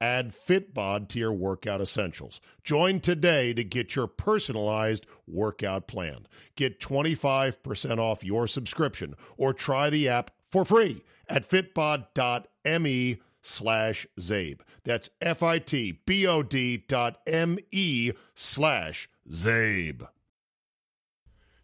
Add Fitbod to your workout essentials. Join today to get your personalized workout plan. Get 25% off your subscription or try the app for free at fitbod.me slash Czabe. That's F-I-T-B-O-D dot M-E slash Czabe.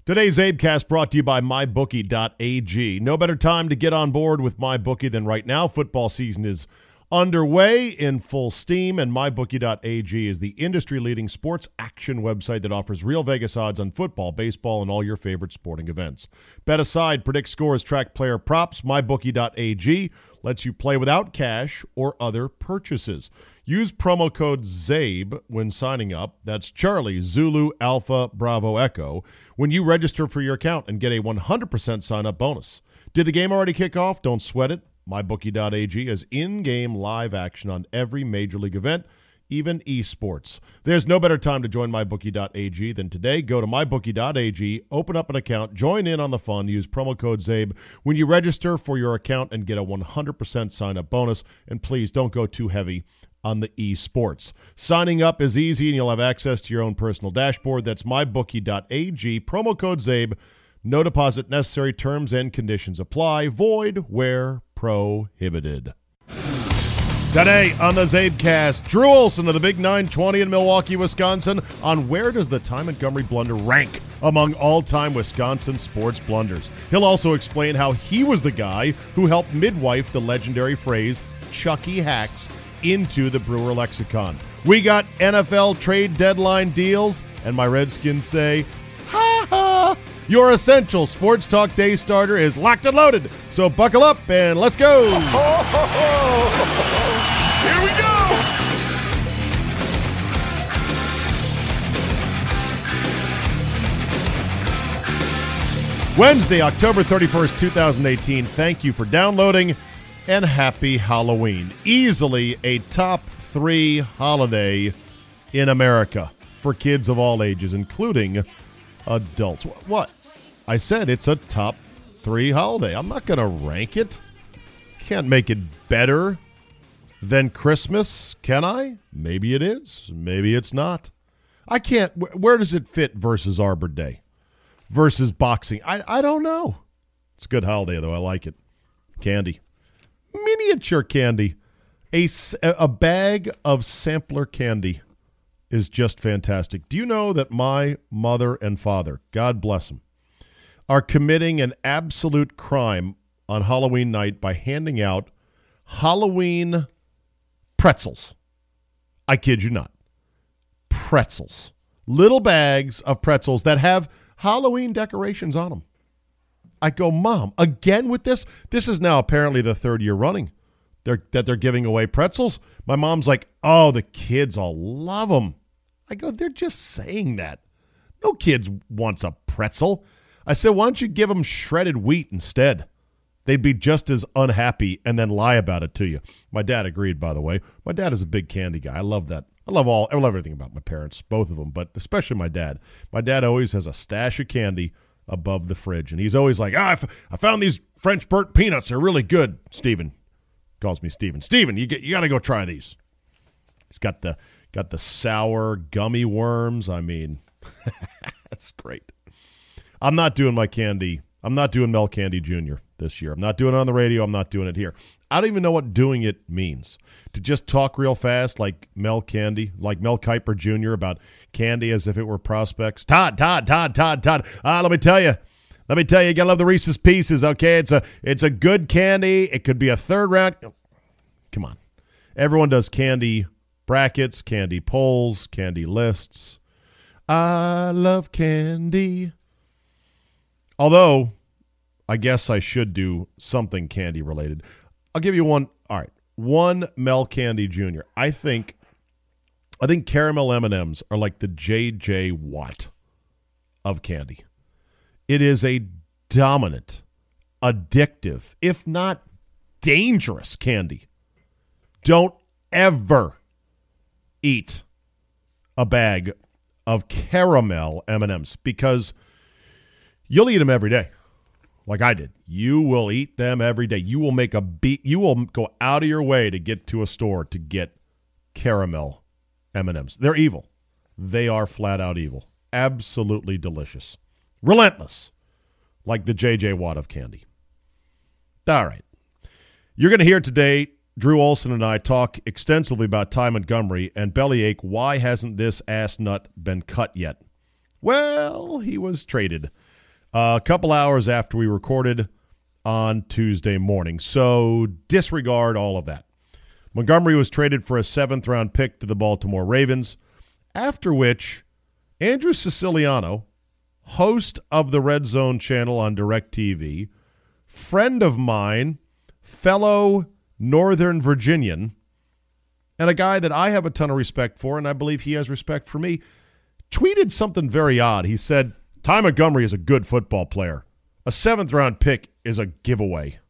Today's Czabecast brought to you by MyBookie.ag. No better time to get on board with MyBookie than right now. Football season is underway in full steam, and MyBookie.ag is the industry leading sports action website that offers real Vegas odds on football, baseball, and all your favorite sporting events. Bet aside, predict scores, track player props. MyBookie.ag lets you play without cash or other purchases. Use promo code CZABE when signing up. That's Charlie, Zulu, Alpha, Bravo, Echo when you register for your account and get a 100% sign up bonus. Did the game already kick off? Don't sweat it. MyBookie.ag has in game live action on every major league event, even esports. There's no better time to join MyBookie.ag than today. Go to MyBookie.ag, open up an account, join in on the fun, use promo code CZABE when you register for your account and get a 100% sign up bonus. And please don't go too heavy on the esports. Signing up is easy and you'll have access to your own personal dashboard. That's mybookie.ag, promo code CZABE. No deposit necessary. Terms and conditions apply. Void where prohibited. Today on the Czabecast, Drew Olson of the Big 920 in Milwaukee, Wisconsin, on where does the Ty Montgomery blunder rank among all-time Wisconsin sports blunders. He'll also explain how he was the guy who helped midwife the legendary phrase "Chucky hacks" into the Brewer lexicon. We got NFL trade deadline deals, and my Redskins say, ha ha! Your essential sports talk day starter is locked and loaded. So buckle up and let's go. Here we go! Wednesday, October 31st, 2018. Thank you for downloading and happy Halloween. Easily a top three holiday in America for kids of all ages, including adults. What? I said it's a top three holiday. I'm not going to rank it. Can't make it better than Christmas, can I? Maybe it is. Maybe it's not. I can't. wh- Where does it fit versus Arbor Day? Versus boxing? I, I don't know. It's a good holiday, though. I like it. Candy. Miniature candy. A, a bag of sampler candy is just fantastic. Do you know that my mother and father, God bless them, are committing an absolute crime on Halloween night by handing out Halloween pretzels? I kid you not. Pretzels. Little bags of pretzels that have Halloween decorations on them. I go, Mom, again with this? This is now apparently the third year running they're, that they're giving away pretzels. My mom's like, oh, the kids all love them. I go, they're just saying that. No kids wants a pretzel. I said, why don't you give them shredded wheat instead? They'd be just as unhappy and then lie about it to you. My dad agreed, by the way. My dad is a big candy guy. I love that. I love all. I love everything about my parents, both of them, but especially my dad. My dad always has a stash of candy above the fridge, and he's always like, "Ah, I, f- I found these French burnt peanuts. They're really good." Steven calls me Steven. Steven, you get you got to go try these. He's got the got the sour gummy worms. I mean, that's great. I'm not doing my candy. I'm not doing Mel Candy Jr. this year. I'm not doing it on the radio. I'm not doing it here. I don't even know what doing it means. To just talk real fast like Mel Candy, like Mel Kiper Jr. about candy as if it were prospects. Todd, Todd, Todd, Todd, Todd. Ah, let me tell you. Let me tell you, you gotta love the Reese's Pieces. Okay, it's a it's a good candy. It could be a third round. Come on, everyone does candy brackets, candy polls, candy lists. I love candy. Although, I guess I should do something candy related. I'll give you one. All right, one Mel Candy Jr. I think, I think caramel M and M's are like the J.J. Watt of candy. It is a dominant, addictive, if not dangerous candy. Don't ever eat a bag of caramel M&Ms because you'll eat them every day. Like I did. You will eat them every day. You will make a beat you will go out of your way to get to a store to get caramel M&Ms. They're evil. They are flat out evil. Absolutely delicious. Relentless. Like the JJ Watt of candy. All right. You're going to hear today Drew Olson and I talk extensively about Ty Montgomery and bellyache. Why hasn't this ass nut been cut yet? Well, he was traded uh, a couple hours after we recorded on Tuesday morning. So disregard all of that. Montgomery was traded for a seventh round pick to the Baltimore Ravens, after which Andrew Siciliano, host of the Red Zone channel on DirecTV, friend of mine, fellow Northern Virginian, and a guy that I have a ton of respect for, and I believe he has respect for me, tweeted something very odd. He said, Ty Montgomery is a good football player. A seventh round pick is a giveaway.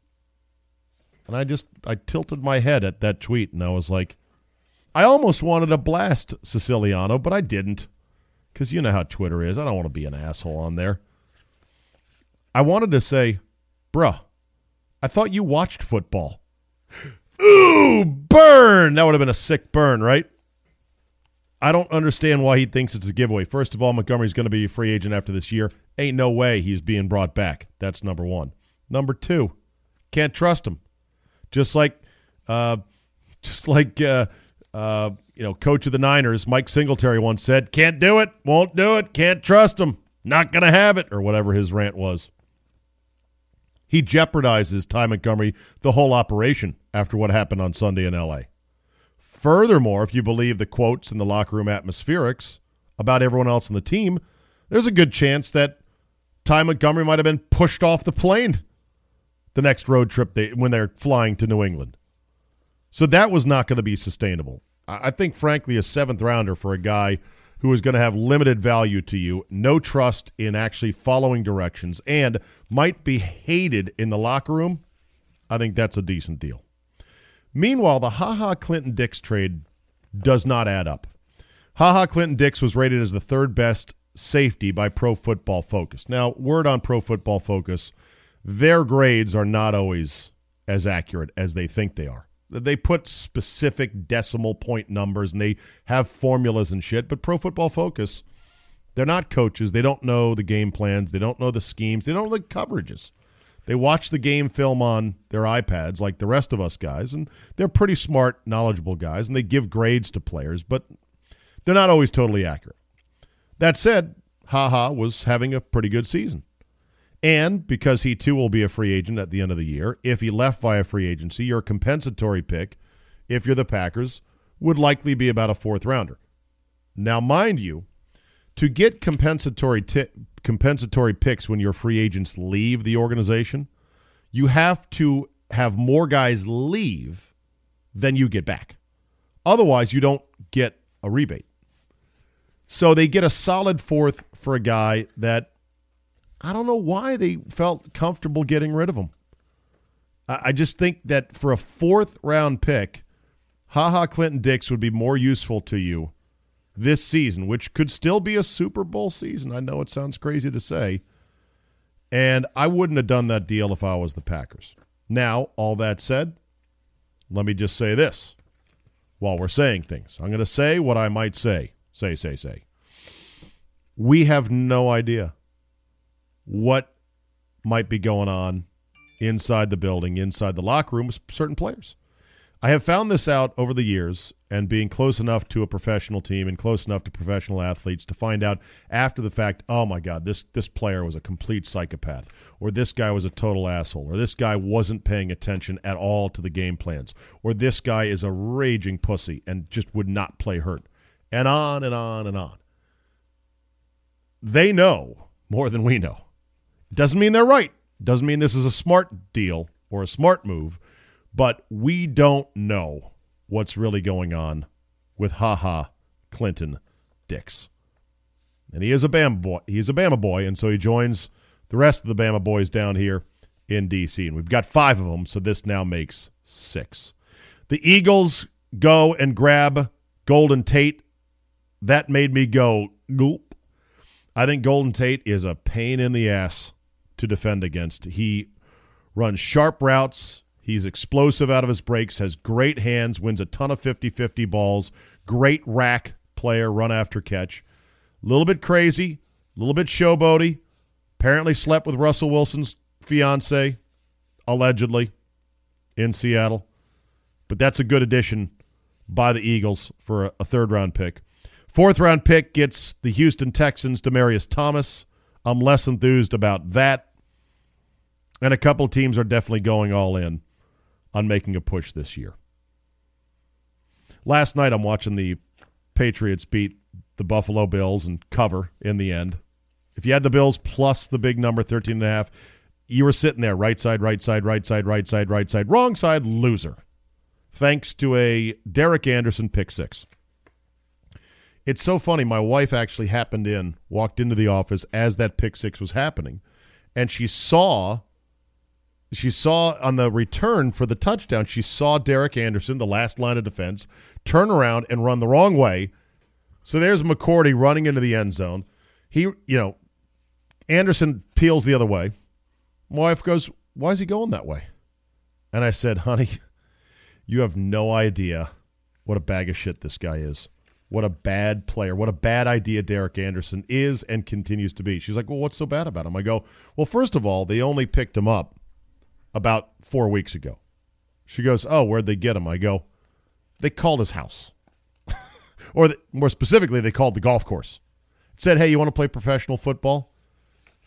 And I just I tilted my head at that tweet and I was like, I almost wanted to blast Siciliano, but I didn't. Because you know how Twitter is. I don't want to be an asshole on there. I wanted to say, bruh, I thought you watched football. Ooh, burn! That would have been a sick burn, right? I don't understand why he thinks it's a giveaway. First of all, Montgomery's going to be a free agent after this year. Ain't no way he's being brought back. That's number one. Number two, can't trust him. Just like, uh, just like, uh, uh, you know, coach of the Niners, Mike Singletary once said, "Can't do it, won't do it, can't trust him, not going to have it," or whatever his rant was. He jeopardizes Ty Montgomery the whole operation after what happened on Sunday in L.A. Furthermore, if you believe the quotes in the locker room atmospherics about everyone else on the team, there's a good chance that Ty Montgomery might have been pushed off the plane the next road trip they, when they're flying to New England. So that was not going to be sustainable. I think, frankly, a seventh rounder for a guy who is going to have limited value to you, no trust in actually following directions, and might be hated in the locker room, I think that's a decent deal. Meanwhile, the Ha Ha Clinton Dix trade does not add up. Ha Ha Clinton Dix was rated as the third best safety by Pro Football Focus. Now, word on Pro Football Focus, their grades are not always as accurate as they think they are. They put specific decimal point numbers and they have formulas and shit, but Pro Football Focus, they're not coaches. They don't know the game plans. They don't know the schemes. They don't know the coverages. They watch the game film on their iPads like the rest of us guys, and they're pretty smart, knowledgeable guys, and they give grades to players, but they're not always totally accurate. That said, Haha was having a pretty good season. And because he too will be a free agent at the end of the year, if he left via free agency, your compensatory pick, if you're the Packers, would likely be about a fourth rounder. Now, mind you, to get compensatory t- compensatory picks when your free agents leave the organization, you have to have more guys leave than you get back. Otherwise, you don't get a rebate. So they get a solid fourth for a guy that I don't know why they felt comfortable getting rid of him. I just think that for a fourth round pick, haha Clinton Dix would be more useful to you this season, which could still be a Super Bowl season. I know it sounds crazy to say. And I wouldn't have done that deal if I was the Packers. Now, all that said, let me just say this while we're saying things. I'm going to say what I might say. Say, say, say. We have no idea what might be going on inside the building, inside the locker room with certain players. I have found this out over the years, and being close enough to a professional team and close enough to professional athletes to find out after the fact, oh my God, this this player was a complete psychopath, or this guy was a total asshole, or this guy wasn't paying attention at all to the game plans, or this guy is a raging pussy and just would not play hurt, and on and on and on. They know more than we know. Doesn't mean they're right. Doesn't mean this is a smart deal or a smart move, but we don't know what's really going on with Ha Ha Clinton Dix. And he is a Bama boy. He's a Bama boy, and so he joins the rest of the Bama boys down here in D.C. And we've got five of them, so this now makes six. The Eagles go and grab Golden Tate. That made me go gulp. I think Golden Tate is a pain in the ass to defend against. He runs sharp routes. He's explosive out of his breaks, has great hands, wins a ton of 50 50 balls, great rack player, run after catch. A little bit crazy, a little bit showboaty. Apparently slept with Russell Wilson's fiance, allegedly, in Seattle. But that's a good addition by the Eagles for a, a third round pick. Fourth round pick gets the Houston Texans, Demaryius Thomas. I'm less enthused about that. And a couple teams are definitely going all in on making a push this year. Last night, I'm watching the Patriots beat the Buffalo Bills and cover in the end. If you had the Bills plus the big number, 13 and a half, you were sitting there right side, right side, right side, right side, right side, wrong side, loser. Thanks to a Derek Anderson pick six. It's so funny. My wife actually happened in, walked into the office as that pick six was happening, and she saw she saw on the return for the touchdown, she saw Derek Anderson, the last line of defense, turn around and run the wrong way. So there's McCourty running into the end zone. He, you know, Anderson peels the other way. My wife goes, Why is he going that way? And I said, Honey, you have no idea what a bag of shit this guy is. What a bad player. What a bad idea Derek Anderson is and continues to be. She's like, Well, what's so bad about him? I go, Well, first of all, they only picked him up about four weeks ago. She goes, Oh, where'd they get him? I go, They called his house. or the, more specifically, they called the golf course. Said, Hey, you want to play professional football?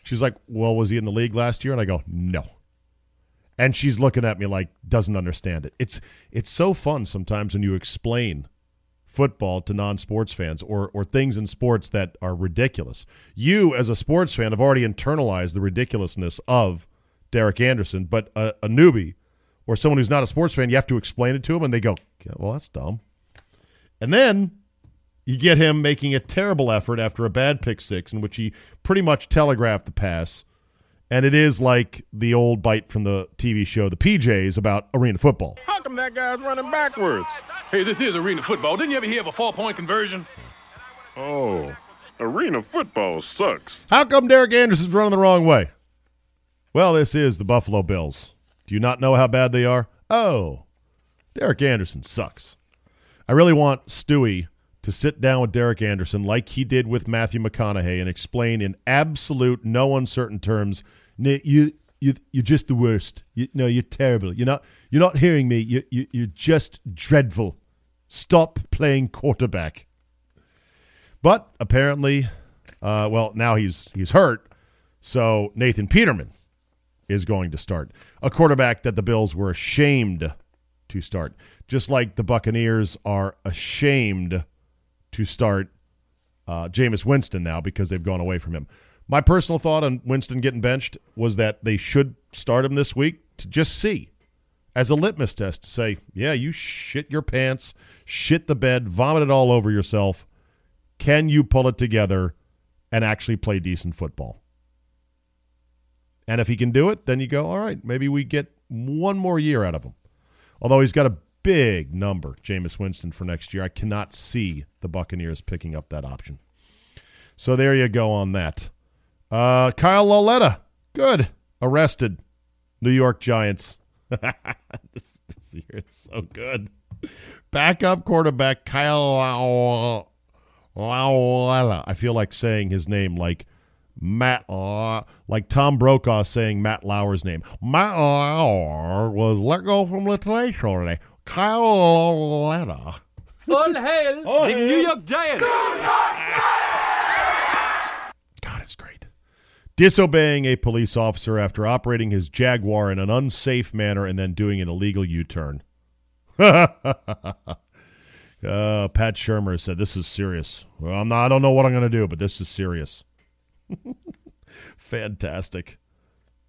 She's like, Well, was he in the league last year? And I go, No. And she's looking at me like doesn't understand it. It's it's so fun sometimes when you explain football to non-sports fans or or things in sports that are ridiculous. You as a sports fan have already internalized the ridiculousness of Derek Anderson, but a, a newbie or someone who's not a sports fan, you have to explain it to them, and they go, "Well, that's dumb." And then you get him making a terrible effort after a bad pick six, in which he pretty much telegraphed the pass. And it is like the old bite from the TV show The PJs about arena football. How come that guy's running backwards? Hey, this is arena football. Didn't you ever hear of a four point conversion? Oh, arena football sucks. How come Derek Anderson's running the wrong way? Well, this is the Buffalo Bills. Do you not know how bad they are? Oh, Derek Anderson sucks. I really want Stewie to sit down with Derek Anderson like he did with Matthew McConaughey and explain in absolute, no uncertain terms, you you you're just the worst. You, no, you're terrible. You're not you're not hearing me. You, you you're just dreadful. Stop playing quarterback. But apparently, uh, well, now he's he's hurt. So Nathan Peterman is going to start. A quarterback that the Bills were ashamed to start. Just like the Buccaneers are ashamed to start uh, Jameis Winston now because they've gone away from him. My personal thought on Winston getting benched was that they should start him this week to just see as a litmus test to say, yeah, you shit your pants, shit the bed, vomit it all over yourself. Can you pull it together and actually play decent football? And if he can do it, then you go, all right, maybe we get one more year out of him. Although he's got a big number, Jameis Winston, for next year. I cannot see the Buccaneers picking up that option. So there you go on that. Uh, Kyle Lauletta, good. Arrested. New York Giants. this, this year is so good. Backup quarterback Kyle Lauletta. I feel like saying his name like Matt, uh, like Tom Brokaw saying Matt Lauer's name. Matt Lauer was let go from the Today. Kyle Lauletta. All hail All the hail. New York Giants. God, it's great. Disobeying a police officer after operating his Jaguar in an unsafe manner and then doing an illegal U turn. uh, Pat Shurmur said, This is serious. Well, I'm not, I don't know what I'm going to do, but this is serious. Fantastic.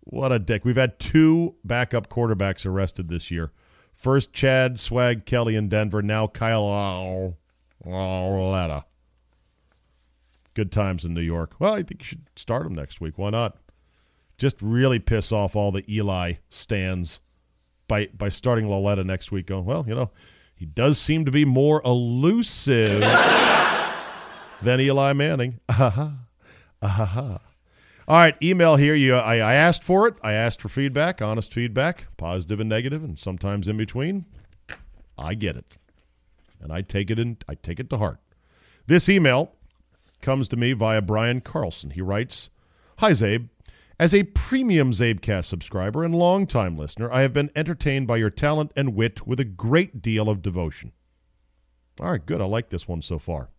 What a dick. We've had two backup quarterbacks arrested this year. First Chad Swag Kelly in Denver, now Kyle Lauletta. Good times in New York. Well, I think you should start him next week. Why not? Just really piss off all the Eli stands by by starting Lauletta next week. Going well, you know, he does seem to be more elusive than Eli Manning. Uh-huh. Ahaha. All right, email here. You, I, I asked for it. I asked for feedback, honest feedback, positive and negative, and sometimes in between. I get it, and I take it in. I take it to heart. This email comes to me via Brian Carlson. He writes, "Hi Czabe, as a premium Czabecast subscriber and longtime listener, I have been entertained by your talent and wit with a great deal of devotion." All right, good. I like this one so far.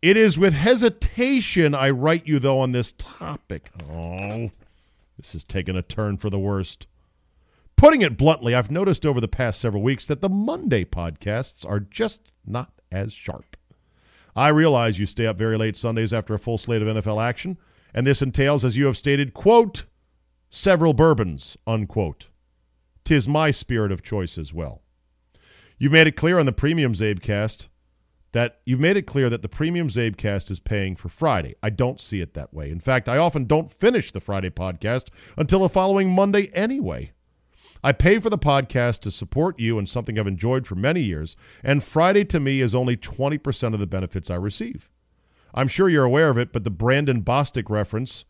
It is with hesitation I write you, though, on this topic. Oh, this is taking a turn for the worst. Putting it bluntly, I've noticed over the past several weeks that the Monday podcasts are just not as sharp. I realize you stay up very late Sundays after a full slate of NFL action, and this entails, as you have stated, quote, several bourbons, unquote. Tis my spirit of choice as well. You've made it clear on the premium Czabecast that you've made it clear that the premium Czabecast is paying for Friday. I don't see it that way. In fact, I often don't finish the Friday podcast until the following Monday anyway. I pay for the podcast to support you and something I've enjoyed for many years, and Friday to me is only 20% of the benefits I receive. I'm sure you're aware of it, but the Brandon Bostick reference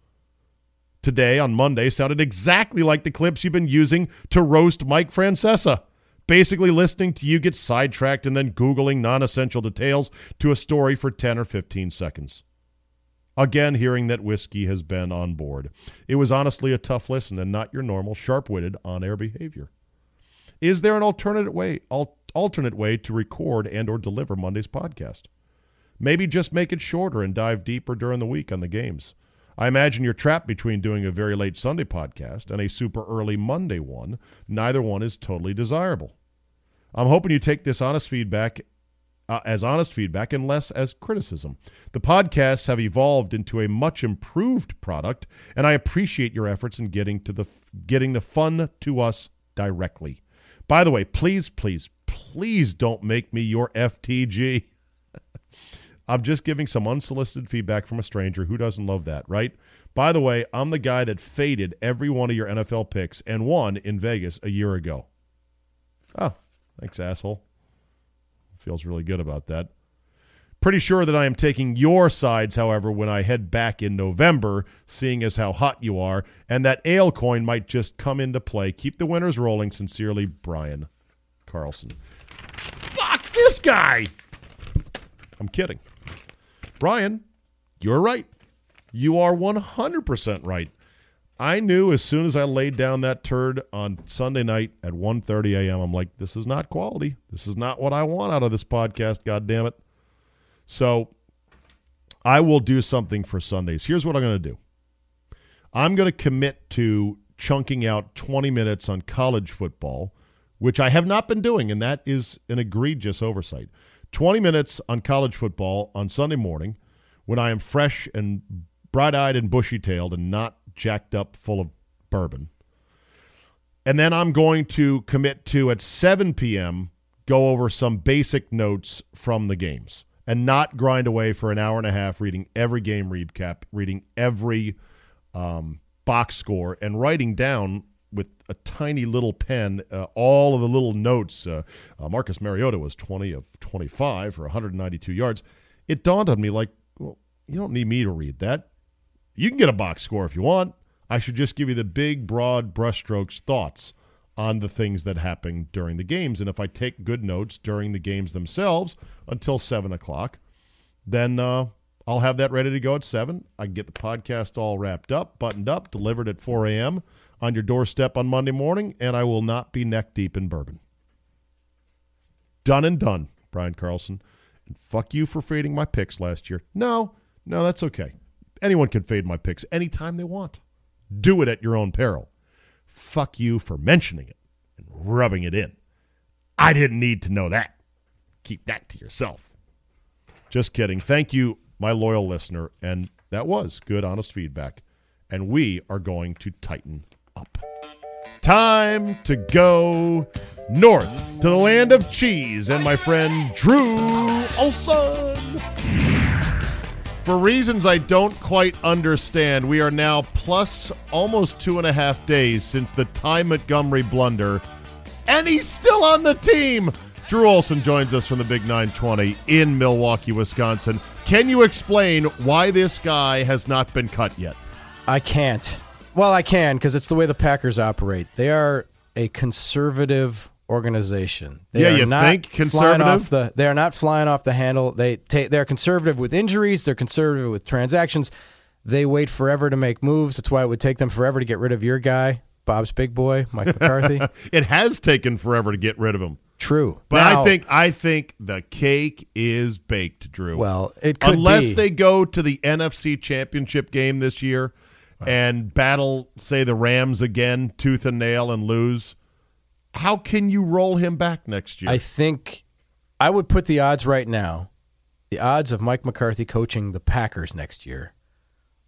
today on Monday sounded exactly like the clips you've been using to roast Mike Francesa. Basically, listening to you get sidetracked and then Googling non essential details to a story for 10 or 15 seconds. Again, hearing that whiskey has been on board. It was honestly a tough listen and not your normal sharp witted on air behavior. Is there an alternate way, al- alternate way to record and or deliver Monday's podcast? Maybe just make it shorter and dive deeper during the week on the games. I imagine you're trapped between doing a very late Sunday podcast and a super early Monday one. Neither one is totally desirable. I'm hoping you take this honest feedback uh, as honest feedback and less as criticism. The podcasts have evolved into a much improved product, and I appreciate your efforts in getting to the getting the fun to us directly. By the way, please, please, please don't make me your FTG. I'm just giving some unsolicited feedback from a stranger. Who doesn't love that, right? By the way, I'm the guy that faded every one of your NFL picks and won in Vegas a year ago. Oh, thanks, asshole. Feels really good about that. Pretty sure that I am taking your sides, however, when I head back in November, seeing as how hot you are, and that ale coin might just come into play. Keep the winners rolling. Sincerely, Brian Carlson. Fuck this guy! I'm kidding. Brian, you're right. You are 100% right. I knew as soon as I laid down that turd on Sunday night at 1:30 a.m. I'm like, this is not quality. This is not what I want out of this podcast. God damn it. So I will do something for Sundays. Here's what I'm going to do. I'm going to commit to chunking out 20 minutes on college football, which I have not been doing, and that is an egregious oversight. 20 minutes on college football on Sunday morning when I am fresh and bright eyed and bushy tailed and not jacked up full of bourbon. And then I'm going to commit to at 7 p.m. go over some basic notes from the games and not grind away for an hour and a half reading every game recap, reading every um, box score, and writing down with a tiny little pen uh, all of the little notes. Uh, uh, Marcus Mariota was 20 of 25 for 192 yards. It dawned on me like, well, you don't need me to read that. You can get a box score if you want. I should just give you the big, broad brushstrokes thoughts on the things that happen during the games. And if I take good notes during the games themselves until 7 o'clock, then uh, I'll have that ready to go at 7. I can get the podcast all wrapped up, buttoned up, delivered at 4 a.m. on your doorstep on Monday morning, and I will not be neck deep in bourbon. Done and done. Brian Carlson. And fuck you for fading my picks last year. No, no, that's okay. Anyone can fade my picks anytime they want. Do it at your own peril. Fuck you for mentioning it and rubbing it in. I didn't need to know that. Keep that to yourself. Just kidding. Thank you, my loyal listener. And that was good, honest feedback. And we are going to tighten up. Time to go north to the land of cheese and my friend Drew Olson. For reasons I don't quite understand, we are now plus almost two and a half days since the Ty Montgomery blunder, and he's still on the team. Drew Olson joins us from the Big 920 in Milwaukee, Wisconsin. Can you explain why this guy has not been cut yet? I can't. Well, I can because it's the way the Packers operate. They are a conservative organization. They Yeah, are you not think flying conservative? Off the, they are not flying off the handle. They take. They're conservative with injuries. They're conservative with transactions. They wait forever to make moves. That's why it would take them forever to get rid of your guy, Bob's big boy, Mike McCarthy. It has taken forever to get rid of him. True, But Now- I think I think the cake is baked, Drew. Well, it could unless be. they go to the NFC Championship game this year and battle, say the Rams again, tooth and nail, and lose. How can you roll him back next year? I think I would put the odds right now. The odds of Mike McCarthy coaching the Packers next year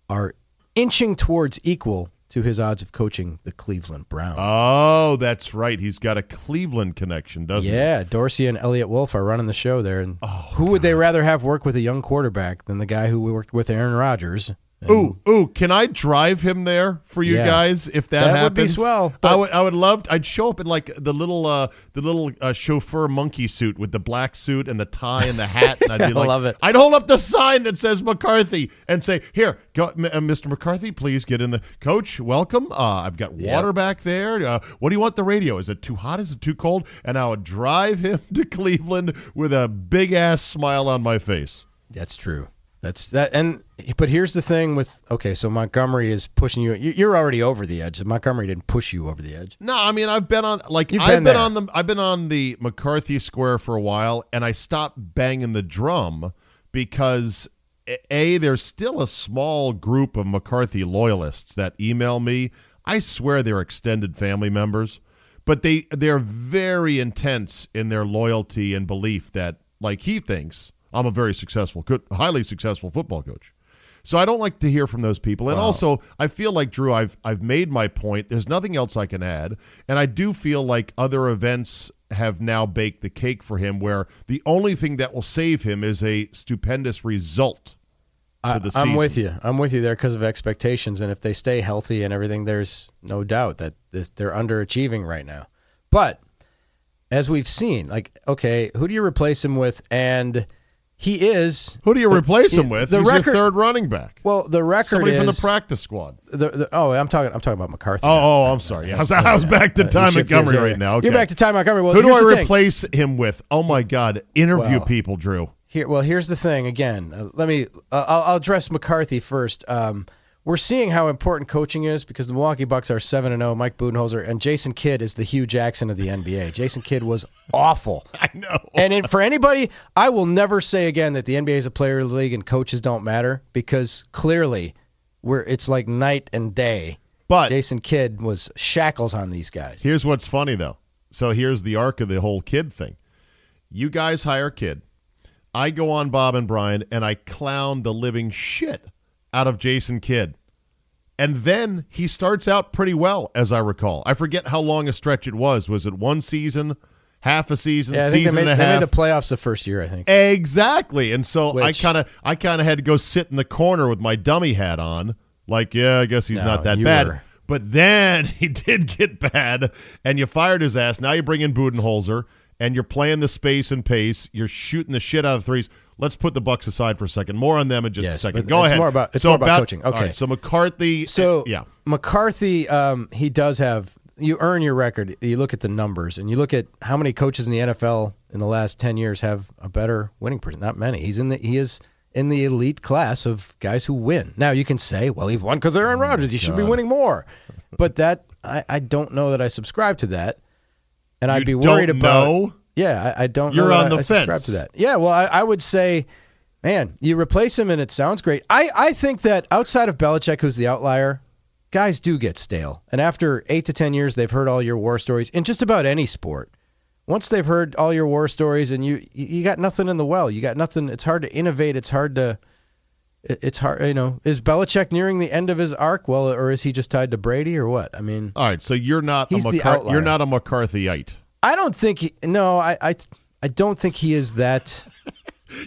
are inching towards equal to his odds of coaching the Cleveland Browns. oh, that's right. He's got a Cleveland connection, doesn't he? yeah, Dorsey and Eliot Wolf are running the show there. And Oh, who would they rather have work with a young quarterback than the guy who worked with Aaron Rodgers? Ooh, ooh! Can I drive him there for you Yeah. guys if that, That happens? would be swell, I would. I would love. To, I'd show up in like the little, uh, the little uh, chauffeur monkey suit with the black suit and the tie and the hat. And I'd be I like, love it. I'd hold up the sign that says McCarthy and say, "Here, go, M- uh, Mr. McCarthy, please get in the coach. Welcome. Uh, I've got water back there. Uh, what do you want the radio? Is it too hot? Is it too cold?" And I would drive him to Cleveland with a big ass smile on my face. That's true. That's that. And but here's the thing with okay, so Montgomery is pushing you. you- You're already over the edge. Montgomery didn't push you over the edge. No, I mean I've been on like You've I've been been, on the I've been on the McCarthy Square for a while, and I stopped banging the drum because a, a there's still a small group of McCarthy loyalists that email me. I swear they're extended family members, but they they're very intense in their loyalty and belief that like he thinks I'm a very successful, good, highly successful football coach. So I don't like to hear from those people. And also, I feel like Drew, I've I've made my point. There's nothing else I can add, and I do feel like other events have now baked the cake for him, where the only thing that will save him is a stupendous result. I, the I'm with you. I'm with you there because of expectations, and if they stay healthy and everything, there's no doubt that this, they're underachieving right now. But as we've seen, like okay, who do you replace him with? And he is Who do you replace him with? the He's record- your third running back. well. The record Somebody is from the practice squad. the, the, oh, I'm talking. I'm talking about McCarthy. Oh, now. oh, I'm sorry. I was, I was back to Ty Montgomery right now. Okay. You're back to Ty Montgomery. Well, Who do I the thing. replace him with? Oh my God! Interview Well, people, Drew. Here, well, here's the thing. Again, uh, let me. Uh, I'll, I'll address McCarthy first. Um, we're seeing how important coaching is because the Milwaukee Bucks are seven and zero. Mike Budenholzer and Jason Kidd is the Hue Jackson of the NBA. Jason Kidd was awful. I know. And in, for anybody, I will never say again that the NBA is a player league and coaches don't matter because clearly, we're it's like night and day. But Jason Kidd was shackles on these guys. Here's what's funny though. So here's the arc of the whole Kidd thing. You guys hire Kidd. I go on Bob and Brian and I clown the living shit out of Jason Kidd. And then he starts out pretty well, as I recall. I forget how long a stretch it was. Was it one season, half a season, Yeah, I think they season made, and a half? they made the playoffs the first year. I think. Exactly. And so I kind of I kind of had to go sit in the corner with my dummy hat on. Like, yeah, I guess he's No, not that bad. were- But then he did get bad and you fired his ass. Now you bring in Budenholzer and you're playing the space and pace. You're shooting the shit out of threes. Let's put the Bucks aside for a second. More on them in just a second. Go it's ahead. more about- it's so more about coaching. Okay. right, so McCarthy So yeah. McCarthy, um, he does have. You earn your record. You look at the numbers, and you look at how many coaches in the NFL in the last ten years have a better winning percent. Not many. He's in the. He is in the elite class of guys who win. Now you can say, well, he won because Aaron Rodgers. He should be winning more. But that I, I don't know that I subscribe to that, and I'd be worried about. know? Yeah, I, I don't. You're on the I, I subscribe fence. to that. Yeah, well, I, I would say, man, you replace him and it sounds great. I, I think that outside of Belichick, who's the outlier, guys do get stale. And after eight to ten years, they've heard all your war stories in just about any sport. Once they've heard all your war stories and you you got nothing in the well, you got nothing. It's hard to innovate. It's hard to. It's hard, you know. Is Belichick nearing the end of his arc? Well, or is he just tied to Brady, or what? I mean, All right, so you're not He's a the McCar- outlier. you're not a McCarthyite. I don't think. He, no, I, I, I don't think he is that.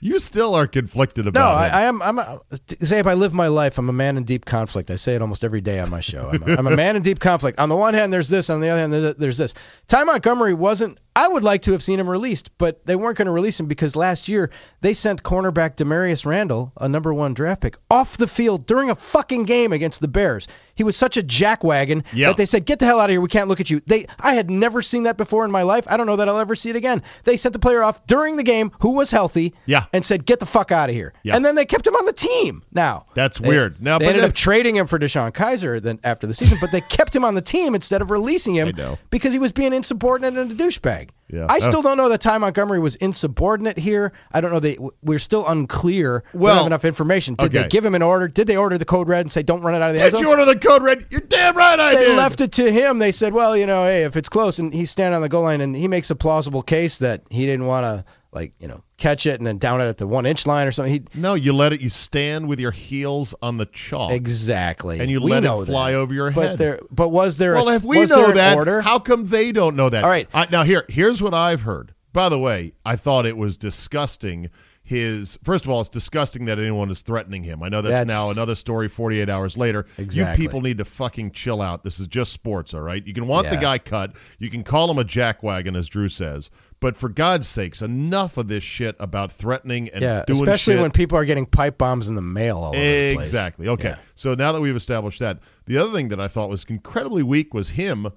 You still are conflicted No, about I, him. I am. I'm. A, Czabe, I live my life. I'm a man in deep conflict. I say it almost every day on my show. I'm a, I'm a man in deep conflict. On the one hand, there's this. On the other hand, there's, there's this. Ty Montgomery wasn't. I would like to have seen him released, but they weren't going to release him because last year they sent cornerback Damarious Randall, a number one draft pick, off the field during a fucking game against the Bears. He was such a jackwagon Yeah. that they said, "Get the hell out of here. We can't look at you." They. I had never seen that before in my life. I don't know that I'll ever see it again. They sent the player off during the game who was healthy. Yeah. And said, "Get the fuck out of here." Yeah. And then they kept him on the team. Now That's they- weird. Now, they ended that- up trading him for DeShone Kizer then after the season, but they kept him on the team instead of releasing him because he was being insubordinate and a douchebag. Yeah. I still oh. don't know that Ty Montgomery was insubordinate here. I don't know. They we're still unclear. we Well, don't have enough information. Did okay. they give him an order? Did they order the code red and say don't run it out of the end Did you order the code red? You're damn right I they did. They left it to him. They said, well, you know, hey, if it's close and he's standing on the goal line and he makes a plausible case that he didn't want to, like, you know, catch it and then down it at the one inch line or something. He No, you let it. You stand with your heels on the chalk. exactly, And you We let it fly that. over your head. But there, but was there? Well, a, if we was know that, order? how come they don't know that? All right. I, now here, here's what I've heard. By the way, I thought it was disgusting. His first of all, it's disgusting that anyone is threatening him. I know that's, That's- now another story. Forty eight hours later, Exactly. you people need to fucking chill out. This is just sports, all right. You can want the guy cut. You can call him a jackwagon, as Drew says. But for God's sakes, enough of this shit about threatening and yeah, doing especially shit. when people are getting pipe bombs in the mail all over the place. Exactly. Okay. Yeah. So now that we've established that, the other thing that I thought was incredibly weak was him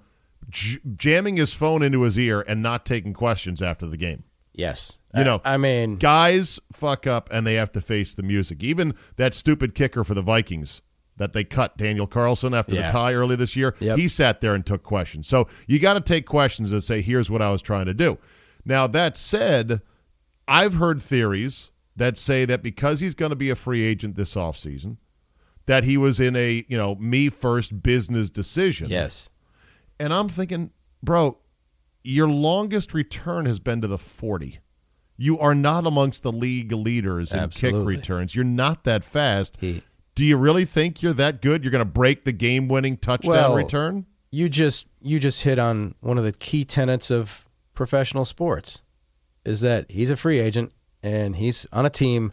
j- jamming his phone into his ear and not taking questions after the game. Yes, You know, I mean, Guys fuck up and they have to face the music. Even that stupid kicker for the Vikings that they cut Daniel Carlson after Yeah. the tie early this year, Yep. he sat there and took questions. So you got to take questions and say, "Here's what I was trying to do." Now that said, I've heard theories that say that because he's going to be a free agent this offseason, that he was in a, you know, me first business decision. yes, And I'm thinking, bro, your longest return has been to the 40. You are not amongst the league leaders in Absolutely. kick returns. You're not that fast. He- Do you really think you're that good? You're going to break the game-winning touchdown Well, return? you just you just hit on one of the key tenets of professional sports is that he's a free agent and he's on a team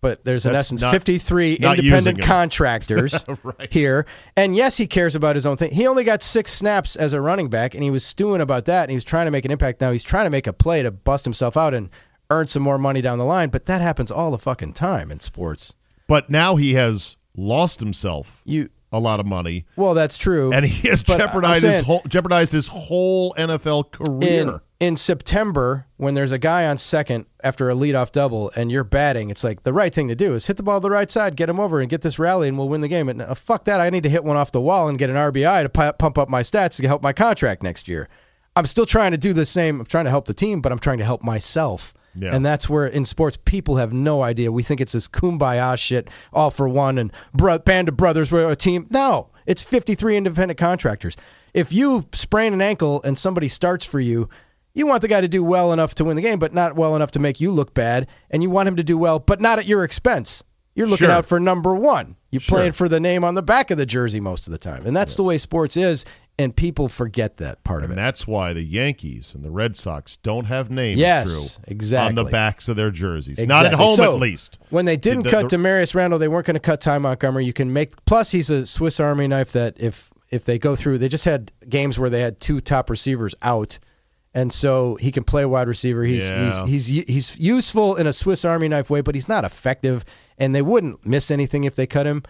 but there's in essence. not- 53 not independent contractors Right. here and yes he cares about his own thing. He only got six snaps as a running back and he was stewing about that and he was trying to make an impact. Now he's trying to make a play to bust himself out and earn some more money down the line but that happens all the fucking time in sports. But now he has lost himself you a lot of money, well that's true and he has But jeopardized his whole jeopardized his whole NFL career. in in September when there's a guy on second after a leadoff double and you're batting, it's like the right thing to do is hit the ball to the right side, get him over, and get this rally, and we'll win the game. And uh, fuck that, I need to hit one off the wall and get an RBI to pu- pump up my stats to help my contract next year. I'm still trying to do the same. I'm trying to help the team, but I'm trying to help myself. Yeah. And that's where in sports people have no idea. We think it's this kumbaya shit, all for one and bro- band of brothers, we're a team. No, it's 53 independent contractors. If you sprain an ankle and somebody starts for you, you want the guy to do well enough to win the game, but not well enough to make you look bad. And you want him to do well, but not at your expense. You're looking Sure. out for number one. You're Sure. playing for the name on the back of the jersey most of the time. And that's the way sports is. And people forget that part of it. And that's why the Yankees and the Red Sox don't have names Yes, Drew, exactly. on the backs of their jerseys. Not at home, So, at least. When they didn't The- cut the- Damarious Randall, they weren't going to cut Ty Montgomery. You can make plus he's a Swiss Army knife that if if they go through, they just had games where they had two top receivers out, and so he can play wide receiver. He's Yeah. he's he's he's useful in a Swiss Army knife way, but he's not effective. And they wouldn't miss anything if they cut him.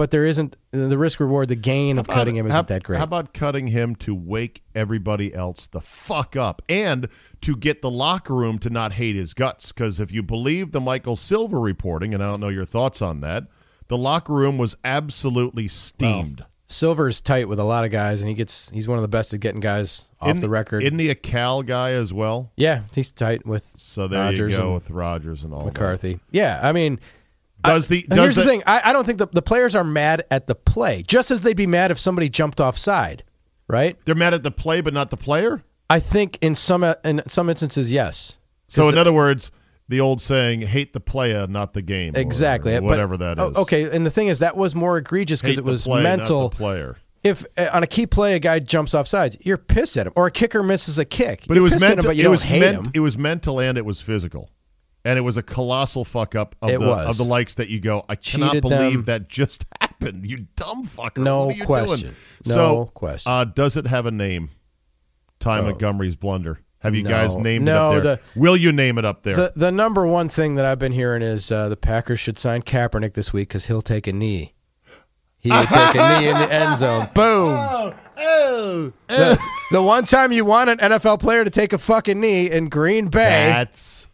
But there isn't the risk reward, the gain of cutting him isn't how, that great. How about cutting him to wake everybody else the fuck up and to get the locker room to not hate his guts? Because if you believe the Michael Silver reporting, and I don't know your thoughts on that, the locker room was absolutely steamed. Silver's tight with a lot of guys, and he gets he's one of the best at getting guys off Isn't- the record. Isn't he a Cal guy as well? yeah, he's tight with So there Rodgers you go and with Rodgers and all McCarthy. Yeah, I mean, That. Does the And does here's the it- thing: I, I don't think the, the players are mad at the play, just as they'd be mad if somebody jumped offside, right? They're mad at the play, but not the player. I think in some in some instances, yes. So in other words, the old saying, "Hate the player, not the game." or exactly but- whatever that is. oh, okay, and the thing is, that was more egregious because it was play, the mental. player. If uh, on a key play a guy jumps off sides, you're pissed at him, or a kicker misses a kick. But you're it was pissed at him, mental. but you it was hate meant- him. It was mental and it was physical, and it was a colossal fuck up of It the was. of the likes that you go. I cannot Cheated believe them. that just happened. You dumb fucker. No What are you question. Doing? No so, question. Uh, does it have a name? Ty Montgomery's blunder. Have you guys named No, it up there? the- Will you name it up there? The the number one thing that I've been hearing is uh, the Packers should sign Kaepernick this week because he'll take a knee. He would take a knee in the end zone. Boom. oh, oh, The, the one time you want an NFL player to take a fucking knee in Green Bay, that's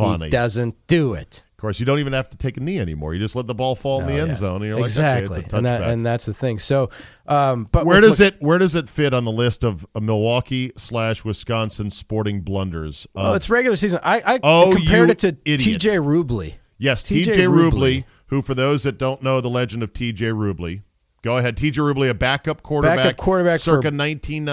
funny. he doesn't do it. Of course, you don't even have to take a knee anymore. You just let the ball fall in the end yeah. zone, and you're exactly, like, okay, and that and that's the thing. So, um, but where does Mc- it where does it fit on the list of Milwaukee slash Wisconsin sporting blunders? Oh, it's regular season. I, I Oh, compared it to idiot. T.J. Rubley. yes, TJ. Rubley. Rubley, who for those that don't know the legend of T.J. Rubley, go ahead. T.J. Rubley, a backup quarterback, Backup quarterback for- circa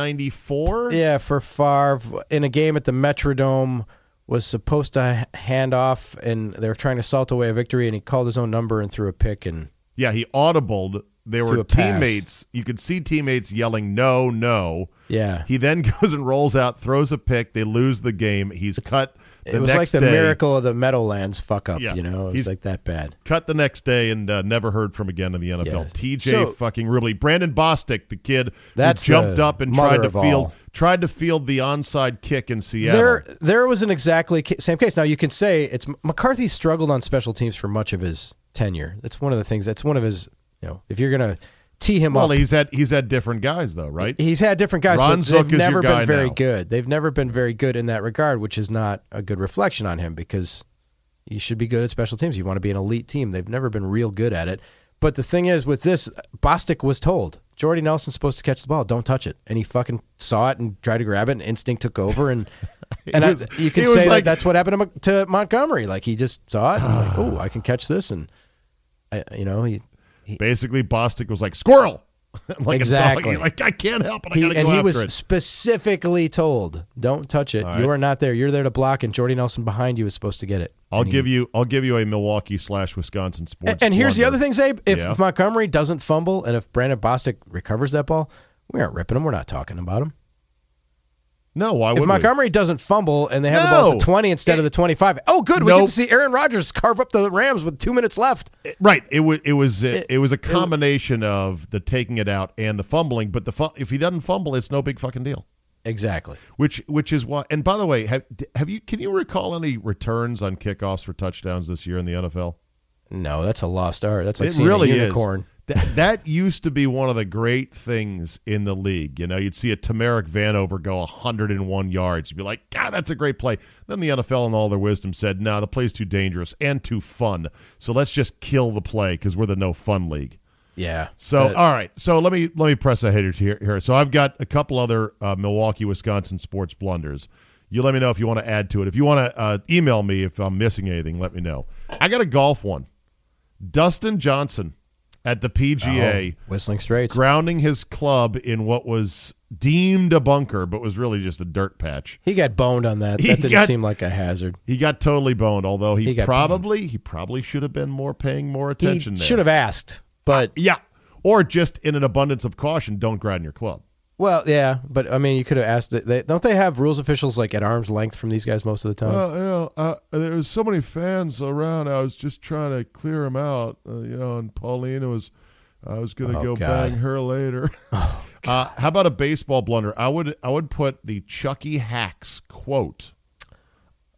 1994. Yeah, for Favre in a game at the Metrodome was supposed to hand off, and they were trying to salt away a victory, and he called his own number and threw a pick, and Yeah, he audibled. There To were teammates. You could see teammates yelling, "No, no!" yeah, He then goes and rolls out, throws a pick. They lose the game. He's cut. The it was like the day, miracle of the Meadowlands fuck up. Yeah, You know, it was he's- like that bad. Cut the next day and uh, never heard from again in the NFL. Yeah. TJ So- fucking Rubley, Brandon Bostick, the kid That's who jumped up and tried to field all. Tried to field the onside kick in Seattle. There, there was an exactly same case. Now you can say it's McCarthy struggled on special teams for much of his tenure. That's one of the things. That's one of his. You know, if you're gonna tee him well, up, he's had he's had different guys though, right? He's had different guys, Ron but Zook they've never been very now. good. They've never been very good in that regard, which is not a good reflection on him because you should be good at special teams. You want to be an elite team. They've never been real good at it. But the thing is, with this, Bostick was told Jordy Nelson's supposed to catch the ball. Don't touch it, and he fucking saw it and tried to grab it, and instinct took over, and and was- I, you can say like- that that's what happened to, to Montgomery. Like he just saw it, and like, oh, I can catch this, and I, you know, he, Basically, Bostick was like squirrel, like Exactly. Like I can't help it. I He, and he was it. specifically told, "Don't touch it. All You are not there. You're there to block." And Jordy Nelson behind you is supposed to get it. I'll And he- give you I'll give you a Milwaukee slash Wisconsin sports. And, and here's the other thing, Czabe. If Yeah. Montgomery doesn't fumble, and if Brandon Bostick recovers that ball, we aren't ripping him. We're not talking about him. No, why If would we? Montgomery doesn't fumble and they have the ball at the 20 instead of the 25, oh, good. We Nope. get to see Aaron Rodgers carve up the Rams with two minutes left. Eh, right. It was it was eh, it, It- was a combination of the taking it out and the fumbling. But the fu- if he doesn't fumble, it's no big fucking deal. Exactly. Which which is why. And by the way, have have you can you recall any returns on kickoffs for touchdowns this year in the NFL? No, that's a lost art. That's like it seeing really a unicorn. is. That, that used to be one of the great things in the league. You know, you'd see a Tamarick Vanover go 101 yards. You'd be like, God, that's a great play. Then the NFL, in all their wisdom, said, No, the play's too dangerous and too fun. So let's just kill the play because we're the no fun league. Yeah. So But- all right, so let me let me press ahead here. Here, so I've got a couple other uh, Milwaukee, Wisconsin sports blunders. You let me know if you want to add to it. If you want to uh, email me if I'm missing anything, let me know. I got a golf one. Dustin Johnson at the PGA Oh, Whistling Straits. grounding his club in what was deemed a bunker, but was really just a dirt patch. he got boned on that. He That didn't got- seem like a hazard. He got totally boned. Although he, He probably he probably should have been more paying more He attention. there. should have asked, but Yeah. Or just in an abundance of caution, don't grind your club. Well, yeah, but I mean, you could have asked. They, don't they have rules officials like at arm's length from these guys most of the time? Well, you know, uh, there was so many fans around. I was just trying to clear them out, uh, you know. And Paulina was, I was going to Oh, go God. bang her later. uh, how about a baseball blunder? I would, I would put the Chucky Hacks quote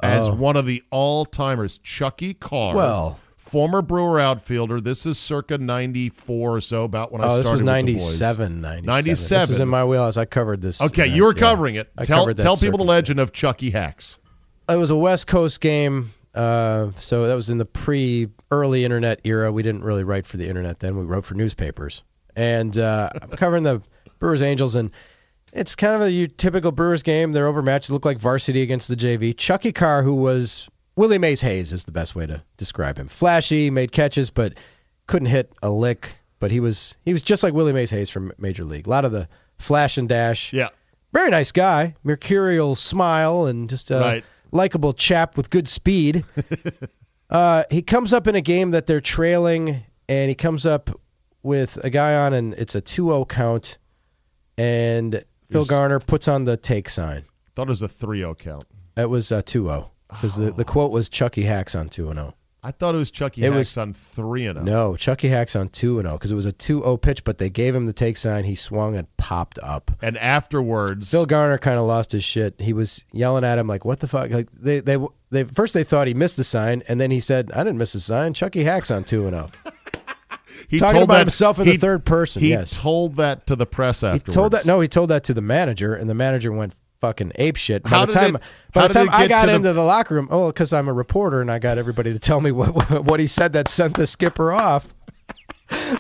as Oh. one of the all timers. Chucky Carr, Well- former Brewer outfielder. This is circa '94 or so, about when I started. oh, this was with the boys. 97, 97. This 97. is in my wheelhouse. I covered this. Okay, event, you were yeah. covering it. I tell covered that tell people the legend of Chucky Hacks. It was a West Coast game. Uh, so that was in the pre early internet era. We didn't really write for the internet then. We wrote for newspapers. and uh, I'm covering the Brewers Angels, and it's kind of a typical Brewers game. They're overmatched. They look like varsity against the JV. Chucky Carr, who was Willie Mays Hayes, is the best way to describe him. Flashy, made catches, but couldn't hit a lick. But he was he was just like Willie Mays Hayes from Major League. A lot of the flash and dash. Yeah. Very nice guy, mercurial smile, and just a Right. likable chap with good speed. uh, he comes up in a game that they're trailing, and he comes up with a guy on, and it's a 2-0 count, and Phil Yes. Garner puts on the take sign. Thought it was a 3-0 count. It was a 2-0 because the, the quote was Chucky Hacks on 2-0. I thought it was Chucky It Hacks was- on 3 and 0. No, Chucky Hacks on 2-0 because it was a 2-0 pitch, but they gave him the take sign. He swung and popped up. And afterwards, Phil Garner kind of lost his shit. He was yelling at him like, "What the fuck?" Like they they they first they thought he missed the sign, and then he said, "I didn't miss the sign." Chucky Hacks on two and zero. he talking told about that- himself in he- the third person, He yes. told that to the press afterwards. He told that no, he told that to the manager, and the manager went fucking ape shit. By How the time it- by the time I got to the- into the locker room, oh, because I'm a reporter and I got everybody to tell me what what he said that sent the skipper off.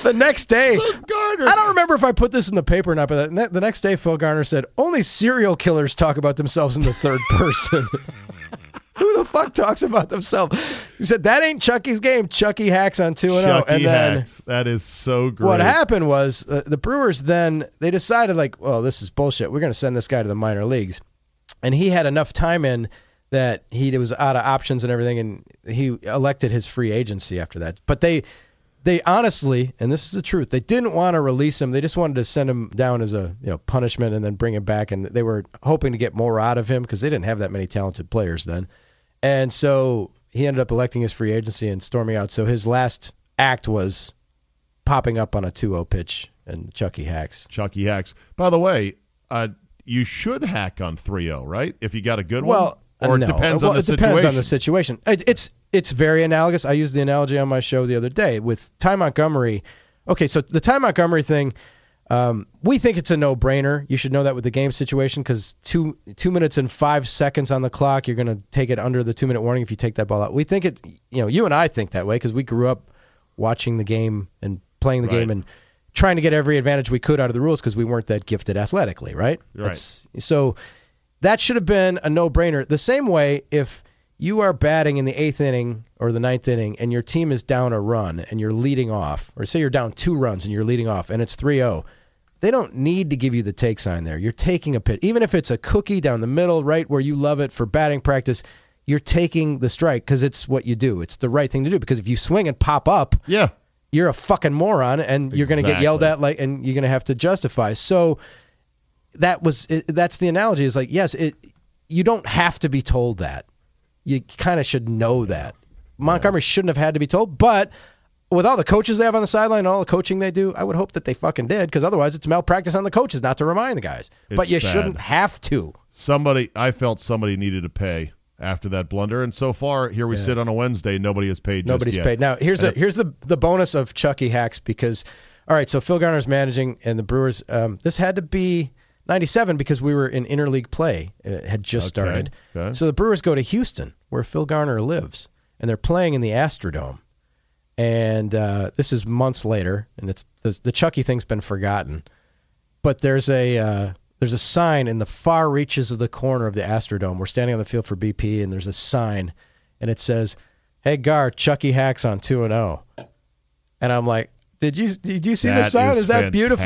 The next day, Garner. I don't remember if I put this in the paper or not, but the next day, Phil Garner said, "Only serial killers talk about themselves in the third person." Who the fuck talks about themselves? He said that ain't Chucky's game. Chucky hacks on two and zero, and then Hacks. That is so great. what happened was uh, the Brewers then they decided like, well, this is bullshit. We're going to send this guy to the minor leagues, and he had enough time in that he was out of options and everything, and he elected his free agency after that. But they they honestly, and this is the truth, they didn't want to release him. They just wanted to send him down as a you know punishment and then bring him back. And they were hoping to get more out of him because they didn't have that many talented players then. And so he ended up electing his free agency and storming out. So his last act was popping up on a 2-0 pitch and Chucky hacks. Chucky Hacks. By the way, uh, you should hack on 3-0, right? If you got a good Well, one, or no. it depends well, on the it situation. depends on the situation. It, it's it's very analogous. I used the analogy on my show the other day with Ty Montgomery. Okay, so the Ty Montgomery thing, um, we think it's a no-brainer. You should know that with the game situation because two two minutes and five seconds on the clock, you're going to take it under the two-minute warning if you take that ball out. We think it. You know, you and I think that way because we grew up watching the game and playing the Right. game and trying to get every advantage we could out of the rules because we weren't that gifted athletically, right? Right. That's- so that should have been a no-brainer. The same way if you are batting in the eighth inning or the ninth inning and your team is down a run and you're leading off, or say you're down two runs and you're leading off and it's 3-0, they don't need to give you the take sign there. You're taking a pit. Even if it's a cookie down the middle, right where you love it for batting practice, you're taking the strike because it's what you do. It's the right thing to do because if you swing and pop up, yeah. you're a fucking moron and you're going to get yelled at like and you're going to have to justify so that was it, that's the analogy is like yes it you don't have to be told that you kind of should know that montgomery shouldn't have had to be told but with all the coaches they have on the sideline and all the coaching they do i would hope that they fucking did because otherwise it's malpractice on the coaches not to remind the guys but you bad. shouldn't have to Somebody, I felt somebody needed to pay after that blunder, and so far, here we sit on a Wednesday. Nobody has paid. just Nobody's paid. Now here's the here's the the bonus of Chucky hacks because all right, so Phil Garner's managing and the Brewers. Um, this had to be '97 because we were in interleague play. It had just Okay, started. okay. So the Brewers go to Houston, where Phil Garner lives, and they're playing in the Astrodome. And uh, this is months later, and it's the, the Chucky thing's been forgotten. But there's a uh, there's a sign in the far reaches of the corner of the Astrodome. We're standing on the field for BP, and there's a sign, and it says, "Hey Gar, Chucky hacks on two and zero." And I'm like, "Did you did you see the sign? is Is that beautiful?"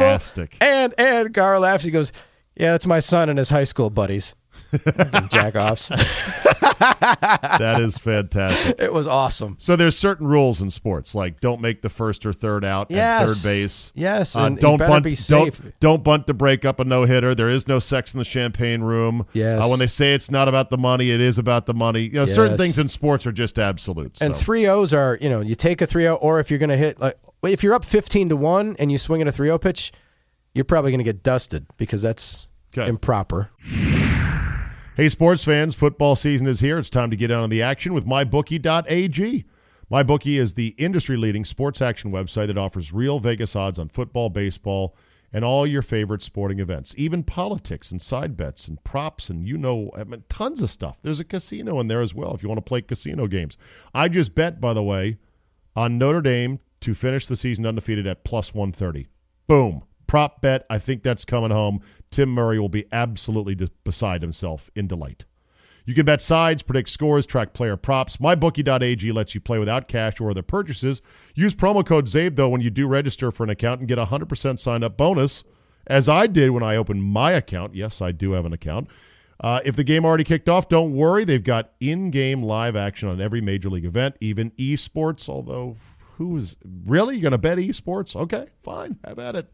And and Gar laughs. He goes, "Yeah, that's my son and his high school buddies." Jack offs. That is fantastic. it was awesome. So there's certain rules in sports, like don't make the first or third out at Yes. third base. Yes, Uh, and don't bunt. be safe. Don't don't bunt to break up a no hitter. There is no sex in the champagne room. Yes. Uh, when they say it's not about the money, it is about the money. You know, certain things in sports are just absolute. And three O's are, you know, you take a 3 0, or if you're going to hit, like, if you're up 15 to 1 and you swing at a 3 0 pitch, you're probably going to get dusted because that's Okay. improper. Hey, sports fans, football season is here. It's time to get in on the action with MyBookie.ag. MyBookie is the industry leading sports action website that offers real Vegas odds on football, baseball, and all your favorite sporting events, even politics and side bets and props and you know, I mean, tons of stuff. There's a casino in there as well if you want to play casino games. I just bet, by the way, on Notre Dame to finish the season undefeated at plus 130. Boom. Prop bet. I think that's coming home. Tim Murray will be absolutely beside himself in delight. You can bet sides, predict scores, track player props. MyBookie.ag lets you play without cash or other purchases. Use promo code CZABE, though, when you do register for an account and get a 100% sign up bonus, as I did when I opened my account. Yes, I do have an account. Uh, if the game already kicked off, don't worry. They've got in game live action on every major league event, even esports, although who is really going to bet esports? Okay, fine. Have at it.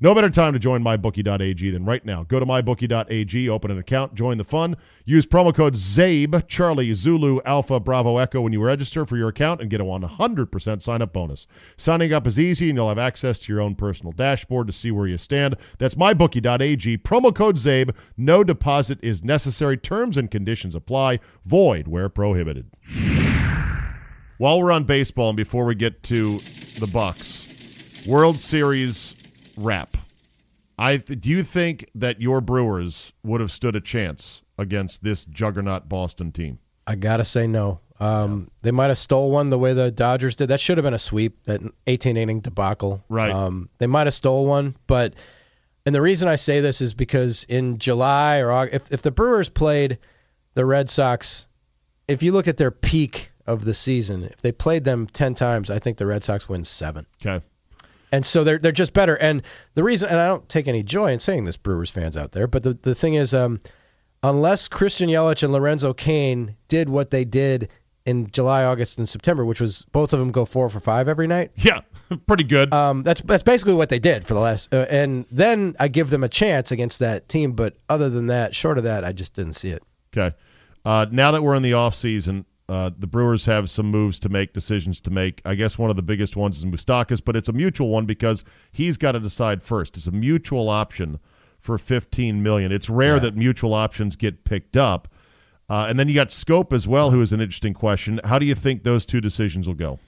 No better time to join mybookie.ag than right now. Go to mybookie.ag, open an account, join the fun. Use promo code CZABE, Charlie, Zulu, Alpha, Bravo, Echo when you register for your account and get a 100% sign up bonus. Signing up is easy and you'll have access to your own personal dashboard to see where you stand. That's mybookie.ag, promo code CZABE. No deposit is necessary. Terms and conditions apply. Void where prohibited. While we're on baseball and before we get to the Bucks, World Series wrap. I do you think that your Brewers would have stood a chance against this juggernaut Boston team? I gotta say no. Um, They might have stole one the way the Dodgers did. That should have been a sweep. That 18 inning debacle. Right. Um, they might have stole one, but and the reason I say this is because in July or August, if if the Brewers played the Red Sox, if you look at their peak of the season, if they played them 10 times, I think the Red Sox win seven. Okay. And so they're they're just better. And the reason, and I don't take any joy in saying this, Brewers fans out there, but the, the thing is, um, unless Christian Yelich and Lorenzo Cain did what they did in July, August, and September, which was both of them go four for five every night. Yeah, pretty good. Um, that's that's basically what they did for the last. Uh, and then I give them a chance against that team, but other than that, short of that, I just didn't see it. okay. Uh, now that we're in the off season, uh, the Brewers have some moves to make, decisions to make. I guess one of the biggest ones is Moustakas, but it's a mutual one because he's got to decide first. It's a mutual option for 15 million. It's rare that mutual options get picked up. Uh, and then you got Schoop as well, who is an interesting question. How do you think those two decisions will go?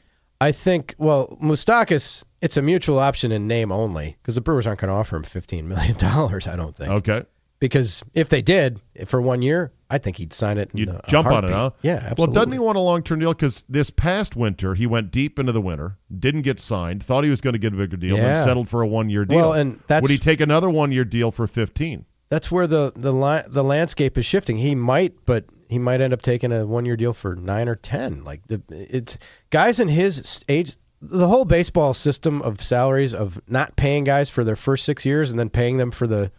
I think, well, Moustakas, it's a mutual option in name only because the Brewers aren't going to offer him $15 million, I don't think. Okay. Because if they did for one year, I think he'd sign it. in You'd a- a jump on it, huh? Yeah, absolutely. Well, doesn't he want a long term deal? Because this past winter, he went deep into the winter, didn't get signed, thought he was going to get a bigger deal, Yeah. then settled for a one year deal. Well, and that's- Would he take another one year deal for 15? That's where the the li- the landscape is shifting. He might, but he might end up taking a one year deal for nine or ten. Like the it's guys in his age. The whole baseball system of salaries of not paying guys for their first six years and then paying them for the,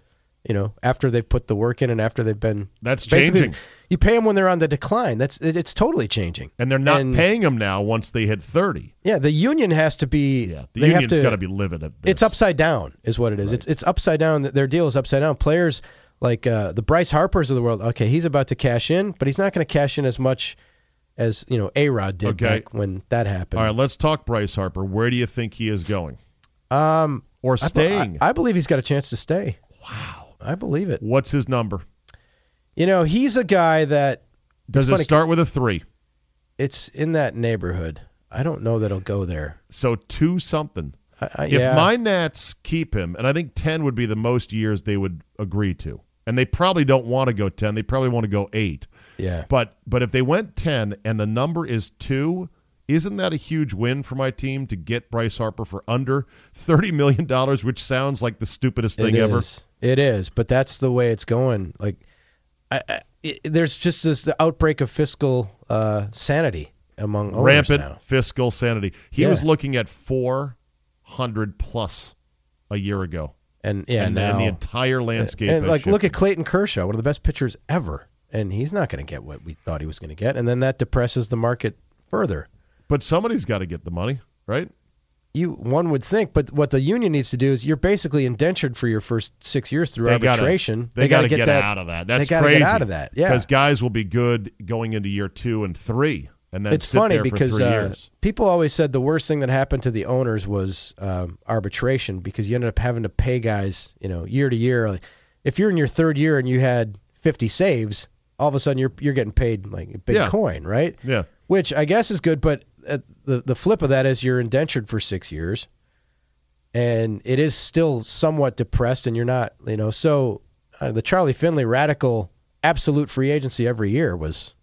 you know, after they put the work in and after they've been That's changing. you pay them when they're on the decline. That's it, it's totally changing. And they're not And- paying them now once they hit 30. Yeah, the union has to be. Yeah. The they have union's to- got to be livid at this. It's upside down, is what it is. It's it's upside down. Their deal is upside down. Players like uh, the Bryce Harpers of the world. Okay, he's about to cash in, but he's not going to cash in as much as you know A Rod did Okay. back when that happened. All right, let's talk Bryce Harper. Where do you think he is going? Um, Or I, staying? I, I believe he's got a chance to stay. Wow, I believe it. What's his number? You know, he's a guy that Does it start with a three? It's in that neighborhood. I don't know that he'll go there. So two something. I, I, If yeah. my Nats keep him, and I think 10 would be the most years they would agree to. And they probably don't want to go 10. They probably want to go 8. yeah, But but if they went 10 and the number is 2, isn't that a huge win for my team to get Bryce Harper for under 30 million dollars, which sounds like the stupidest thing ever? It is, but that's the way it's going. Like, I, I, it, there's just this the outbreak of fiscal uh, sanity among owners Rampant now. fiscal sanity. He Yeah. was looking at 400 plus a year ago. And yeah, and, now and the entire landscape and has like look at Clayton Kershaw, one of the best pitchers ever, and he's not going to get what we thought he was going to get, and then that depresses the market further. But somebody's got to get the money, right? You one would think, but what the union needs to do is you're basically indentured for your first six years through They gotta- arbitration. they, got got to to get, that out of that. they That's gotta crazy. get out of that. Yeah, because guys will be good going into year two and three, and then it's funny because uh, people always said the worst thing that happened to the owners was um, arbitration because you ended up having to pay guys, you know, year to year. Like, if you're in your third year and you had 50 saves, all of a sudden you're you're getting paid like Bitcoin, Yeah. right? Yeah. Which I guess is good, but uh, the the flip of that is you're indentured for six years, and it is still somewhat depressed, and you're not, you know. So uh, the Charlie Finley radical absolute free agency every year was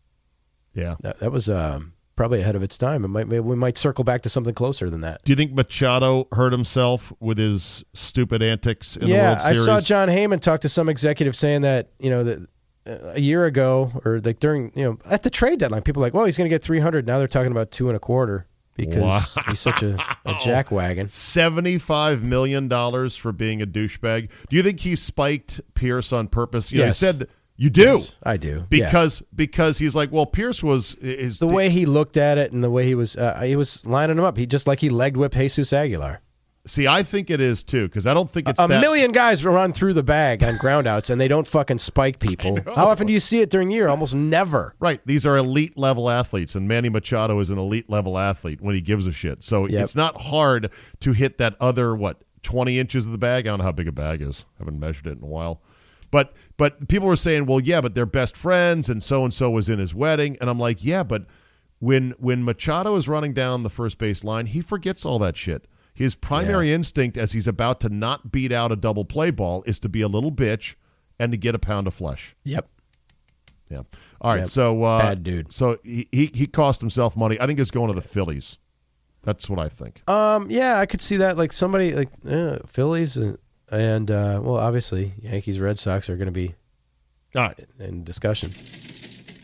Yeah. that, that was um probably ahead of its time. It might maybe we might circle back to something closer than that. Do you think Machado hurt himself with his stupid antics in yeah, the World I saw Jon Heyman talk to some executive saying that you know that a year ago or like during you know at the trade deadline, people were like, well, he's going to get three hundred. Now they're talking about two and a quarter because he's such a, a jackwagon. Seventy-five million dollars for being a douchebag. Do you think he spiked Pearce on purpose? You know, Yes. he said you do Yes, I do Yeah. because because he's like, well, Pearce was his the way he looked at it and the way he was uh, he was lining him up. He just like he leg whipped Jesus Aguilar. See, I think it is too because I don't think it's a that, million guys run through the bag on groundouts and they don't fucking spike people. How often do you see it during the year? Almost never. Right. These are elite level athletes, and Manny Machado is an elite level athlete when he gives a shit. So Yep. it's not hard to hit that other what twenty inches of the bag. I don't know how big a bag is. I haven't measured it in a while. But but people were saying, well, yeah, but they're best friends, and so and so was in his wedding, and I'm like, yeah, but when when Machado is running down the first base line, he forgets all that shit. His primary instinct as he's about to not beat out a double play ball is to be a little bitch and to get a pound of flesh. Yep. Yeah. All right. Yep. So uh, Bad dude. So he, he he cost himself money. I think he's going to the Phillies. That's what I think. Um. Yeah, I could see that. Like somebody like uh, Phillies and and uh, well, obviously Yankees, Red Sox are going to be All right. in discussion.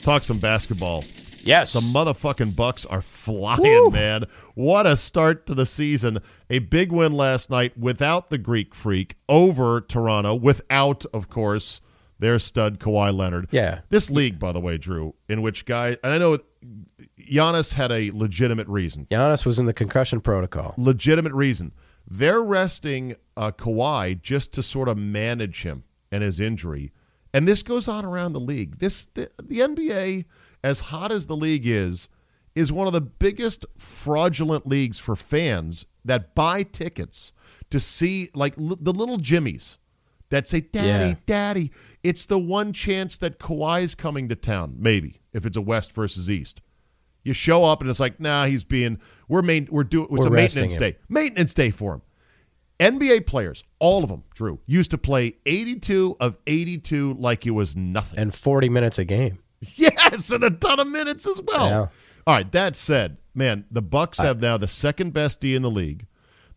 Talk some basketball. Yes. The motherfucking Bucks are flying, Woo! man. What a start to the season. A big win last night without the Greek freak over Toronto, without, of course, their stud Kawhi Leonard. Yeah. This league, by the way, Drew, in which guy and I know Giannis had a legitimate reason. Giannis was in the concussion protocol. legitimate reason. They're resting uh, Kawhi just to sort of manage him and his injury, and this goes on around the league. This the, the NBA, as hot as the league is, is one of the biggest fraudulent leagues for fans that buy tickets to see like l- the little Jimmies that say, "Daddy, Yeah. Daddy." It's the one chance that Kawhi's coming to town. Maybe if it's a West versus East. You show up and it's like, nah, he's being we're main we're doing it's We're a maintenance him. day. Maintenance day for him. NBA players, all of them, Drew, used to play 82 of 82 like it was nothing. And 40 minutes a game. yes, and a ton of minutes as well. Yeah. All right, that said, man, the Bucks have now the second best D in the league.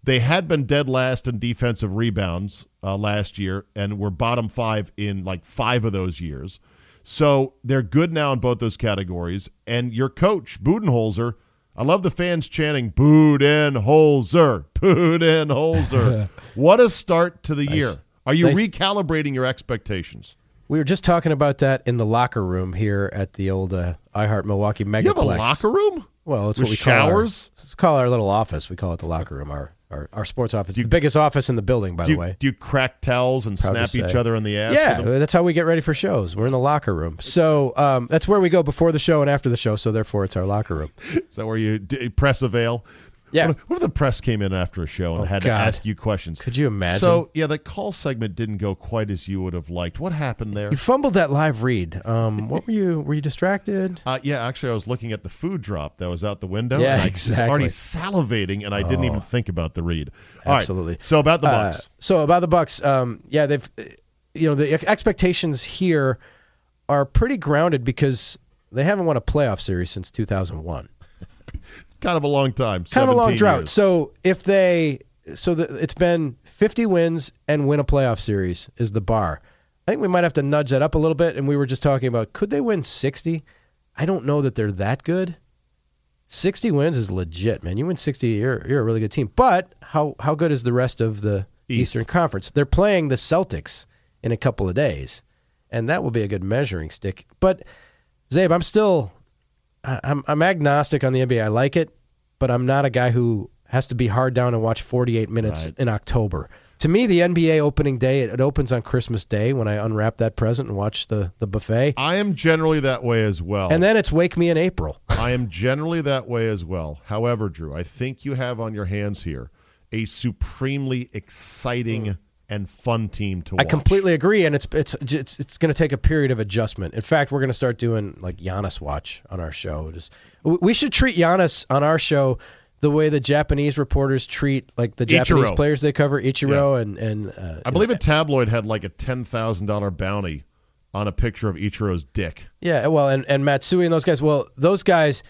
They had been dead last in defensive rebounds uh, last year and were bottom five in like five of those years. So they're good now in both those categories. And your coach, Budenholzer, I love the fans chanting Budenholzer, Budenholzer. what a start to the year. Are you Nice. recalibrating your expectations? We were just talking about that in the locker room here at the old uh, iHeart Milwaukee Megaplex. You have a locker room? Well, it's what we showers? call it's call our little office. We call it the locker room. Our our, our sports office. the biggest office in the building, by the you, way. do you crack towels and Proud snap each other in the ass? Yeah, that's how we get ready for shows. We're in the locker room. So um, that's where we go before the show and after the show. So therefore, it's our locker room. Is that where you d- press a veil? Yeah. What, what if the press came in after a show and Oh, had God. to ask you questions? Could you imagine? So yeah, the call segment didn't go quite as you would have liked. What happened there? You fumbled that live read. Um, what were you? Were you distracted? Uh, yeah, actually, I was looking at the food drop that was out the window. Yeah, I exactly. Was already salivating, and I didn't even think about the read. All right, Absolutely. So about the Uh, Bucks. so about the Bucks, um, yeah, they've, uh, you know, the expectations here are pretty grounded because they haven't won a playoff series since 2001. Kind of a long time. Kind of a long drought. years. So if they, so the, it's been 50 wins and win a playoff series is the bar. I think we might have to nudge that up a little bit. And we were just talking about could they win 60? I don't know that they're that good. 60 wins is legit, man. You win 60, you're you're a really good team. But how how good is the rest of the East. Eastern Conference? They're playing the Celtics in a couple of days, and that will be a good measuring stick. But Czabe, I'm still I- I'm I'm agnostic on the NBA. I like it, but I'm not a guy who has to be hard down and watch 48 minutes Right. in October. To me, the NBA opening day it, it opens on Christmas Day when I unwrap that present and watch the the buffet, I am generally that way as well. and then it's wake me in April. I am generally that way as well. However, Drew, I think you have on your hands here a supremely exciting hmm. And fun team to watch. I completely agree, and it's it's it's it's going to take a period of adjustment. In fact, we're going to start doing like Giannis watch on our show. Just we- should treat Giannis on our show the way the Japanese reporters treat like the Japanese Ichiro. players they cover, Ichiro and and uh, I believe a tabloid had like a ten thousand dollar bounty on a picture of Ichiro's dick. Yeah, well, and, and Matsui and those guys. Well, those guys,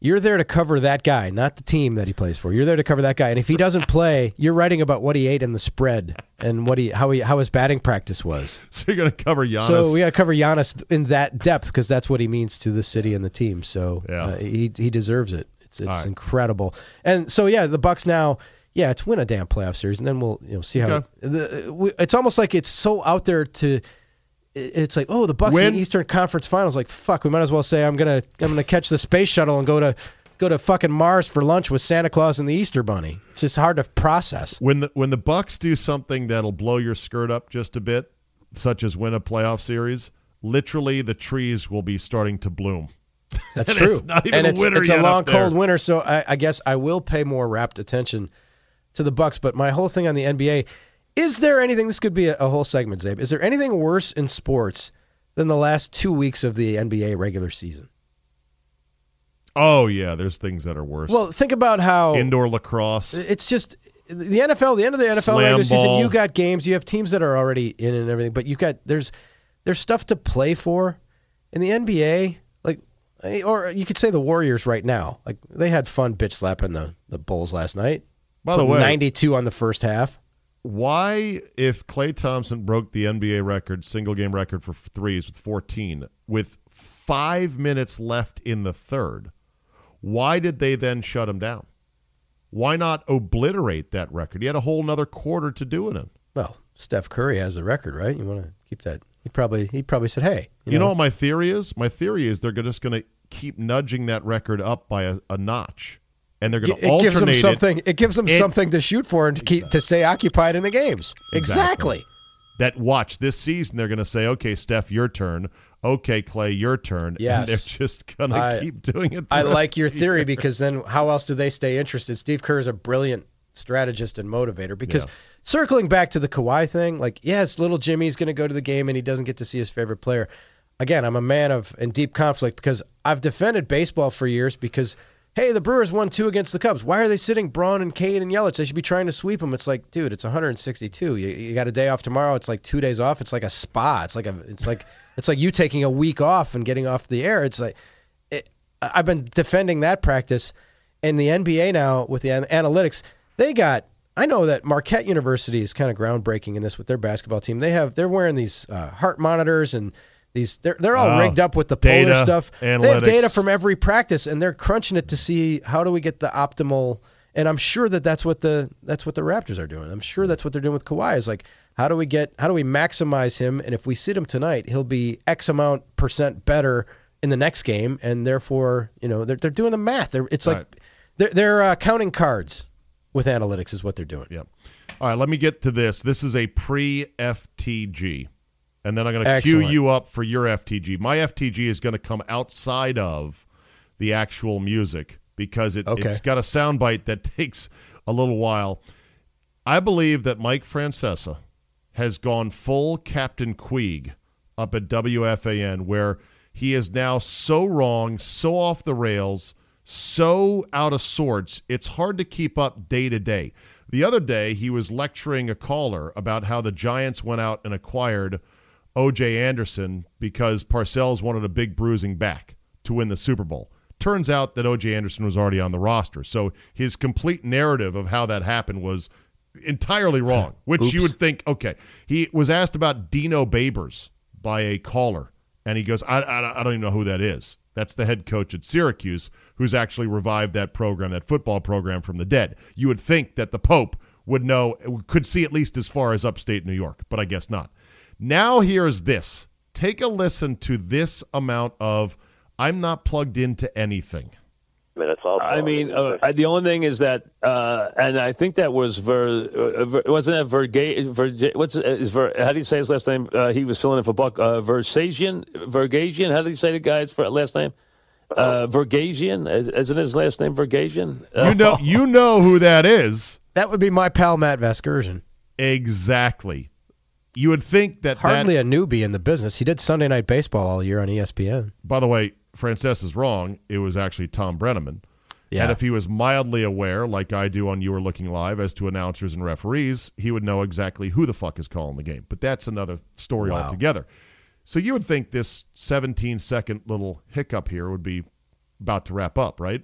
You're there to cover that guy, not the team that he plays for. You're there to cover that guy, and if he doesn't play, you're writing about what he ate in the spread and what he how he how his batting practice was. So you're going to cover Giannis. So we got to cover Giannis in that depth because that's what he means to the city and the team. So Yeah. uh, he he deserves it. It's it's right. incredible. And so yeah, the Bucks now. Yeah, it's win a damn playoff series, and then we'll you know see how. Okay. The, it's almost like it's so out there to. It's like oh the Bucks in the Eastern Conference Finals. Like fuck, we might as well say I'm gonna I'm gonna catch the space shuttle and go to go to fucking Mars for lunch with Santa Claus and the Easter Bunny. It's just hard to process. when the when the Bucks do something that'll blow your skirt up just a bit, such as win a playoff series, literally the trees will be starting to bloom. That's And true. it's not even and a it's, it's a long, cold winter, so I, I guess I will pay more rapt attention to the Bucks. But my whole thing on the NBA is there anything? This could be a, a whole segment, Czabe. Is there anything worse in sports than the last two weeks of the NBA regular season? Oh yeah, there's things that are worse. Well, think about how Indoor lacrosse. it's just the NFL. The end of the NFL Slam regular season, you got games. You have teams that are already in and everything, but you got there's there's stuff to play for in the NBA. Like, eh, or you could say the Warriors right now. Like they had fun bitch slapping the the Bulls last night. By the way, 92 on the first half. Why if Klay Thompson broke the NBA record, single game record for threes with 14, with five minutes left in the third, why did they then shut him down? Why not obliterate that record? He had a whole nother quarter to do it in. Well, Steph Curry has the record, right? You want to keep that? He probably he probably said, "Hey, You, know, what my theory is? My theory is they're just going to keep nudging that record up by a, a notch, and they're going to it alternate gives them something. It, gives them It- something to shoot for and to keep to stay occupied in the games. Exactly. exactly. that watch this season they're going to say okay steph your turn okay clay your turn and they're just going to keep doing it I like your theory year. because then how else do they stay interested? Steve Kerr is a brilliant strategist and motivator because Yeah. circling back to the Kawhi thing, like, yes, little Jimmy's going to go to the game and he doesn't get to see his favorite player. Again, I'm a man of in deep conflict because I've defended baseball for years because, hey, the Brewers won two against the Cubs. Why are they sitting Braun and Cain and Yelich? They should be trying to sweep them. It's like, dude, it's 162. You, you got a day off tomorrow. It's like two days off. It's like a spa. It's like a, it's like, it's like you taking a week off and getting off the air. It's like, it, I've been defending that practice. In the NBA now with the an- analytics, they got. I know that Marquette University is kind of groundbreaking in this with their basketball team. They have they're wearing these uh, heart monitors and these they're they're all rigged up with the polar data, stuff. They have data from every practice and they're crunching it to see how do we get the optimal. And I'm sure that that's what the that's what the Raptors are doing. I'm sure that's what they're doing with Kawhi. Is like how do we get how do we maximize him? And if we sit him tonight, he'll be X amount percent better in the next game, and therefore you know they're they're doing the math. They're, it's like they're they're uh, counting cards with analytics is what they're doing. Yep. All right, let me get to this. This is a pre FTG. And then I'm going to cue you up for your FTG. My FTG is going to come outside of the actual music because it, Okay. it's got a soundbite that takes a little while. I believe that Mike Francesa has gone full Captain Queeg up at WFAN, where he is now so wrong, so off the rails, so out of sorts, it's hard to keep up day to day. The other day, he was lecturing a caller about how the Giants went out and acquired O.J. Anderson because Parcells wanted a big bruising back to win the Super Bowl. Turns out that O.J. Anderson was already on the roster. So his complete narrative of how that happened was entirely wrong, which you would think, okay. He was asked about Dino Babers by a caller, and he goes, I, I, I don't even know who that is. That's the head coach at Syracuse who's actually revived that program, that football program from the dead. You would think that the Pope would know, could see at least as far as upstate New York, but I guess not. Now here's this. Take a listen to this amount of I'm not plugged into anything. minutes also. I mean, uh, I- the only thing is that, uh, and I think that was Ver, uh, Ver wasn't that Verga, Ver, what's is Ver, how do you say his last name? Uh, he was filling in for Buck uh, Versagian, Vergasian. How do you say the guy's for last name? Uh, Vergasian, Is- isn't his last name Vergasian? Uh, You know, you know who that is. That would be my pal Matt Vasgersian. Exactly. You would think that Hardly that, a newbie in the business. He did Sunday Night Baseball all year on ESPN. by the way, Frances is wrong. It was actually Thom Brennaman. Yeah. And if he was mildly aware, like I do on You Are Looking Live, as to announcers and referees, he would know exactly who the fuck is calling the game. But that's another story Wow. altogether. So you would think this 17 second little hiccup here would be about to wrap up, right?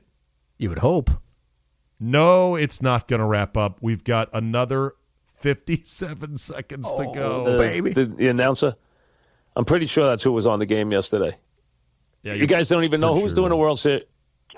You would hope. No, it's not going to wrap up. We've got another 57 seconds to go. Uh, baby. The, the announcer. I'm pretty sure that's who was on the game yesterday. Yeah, You guys don't even know who's sure doing the. World Series.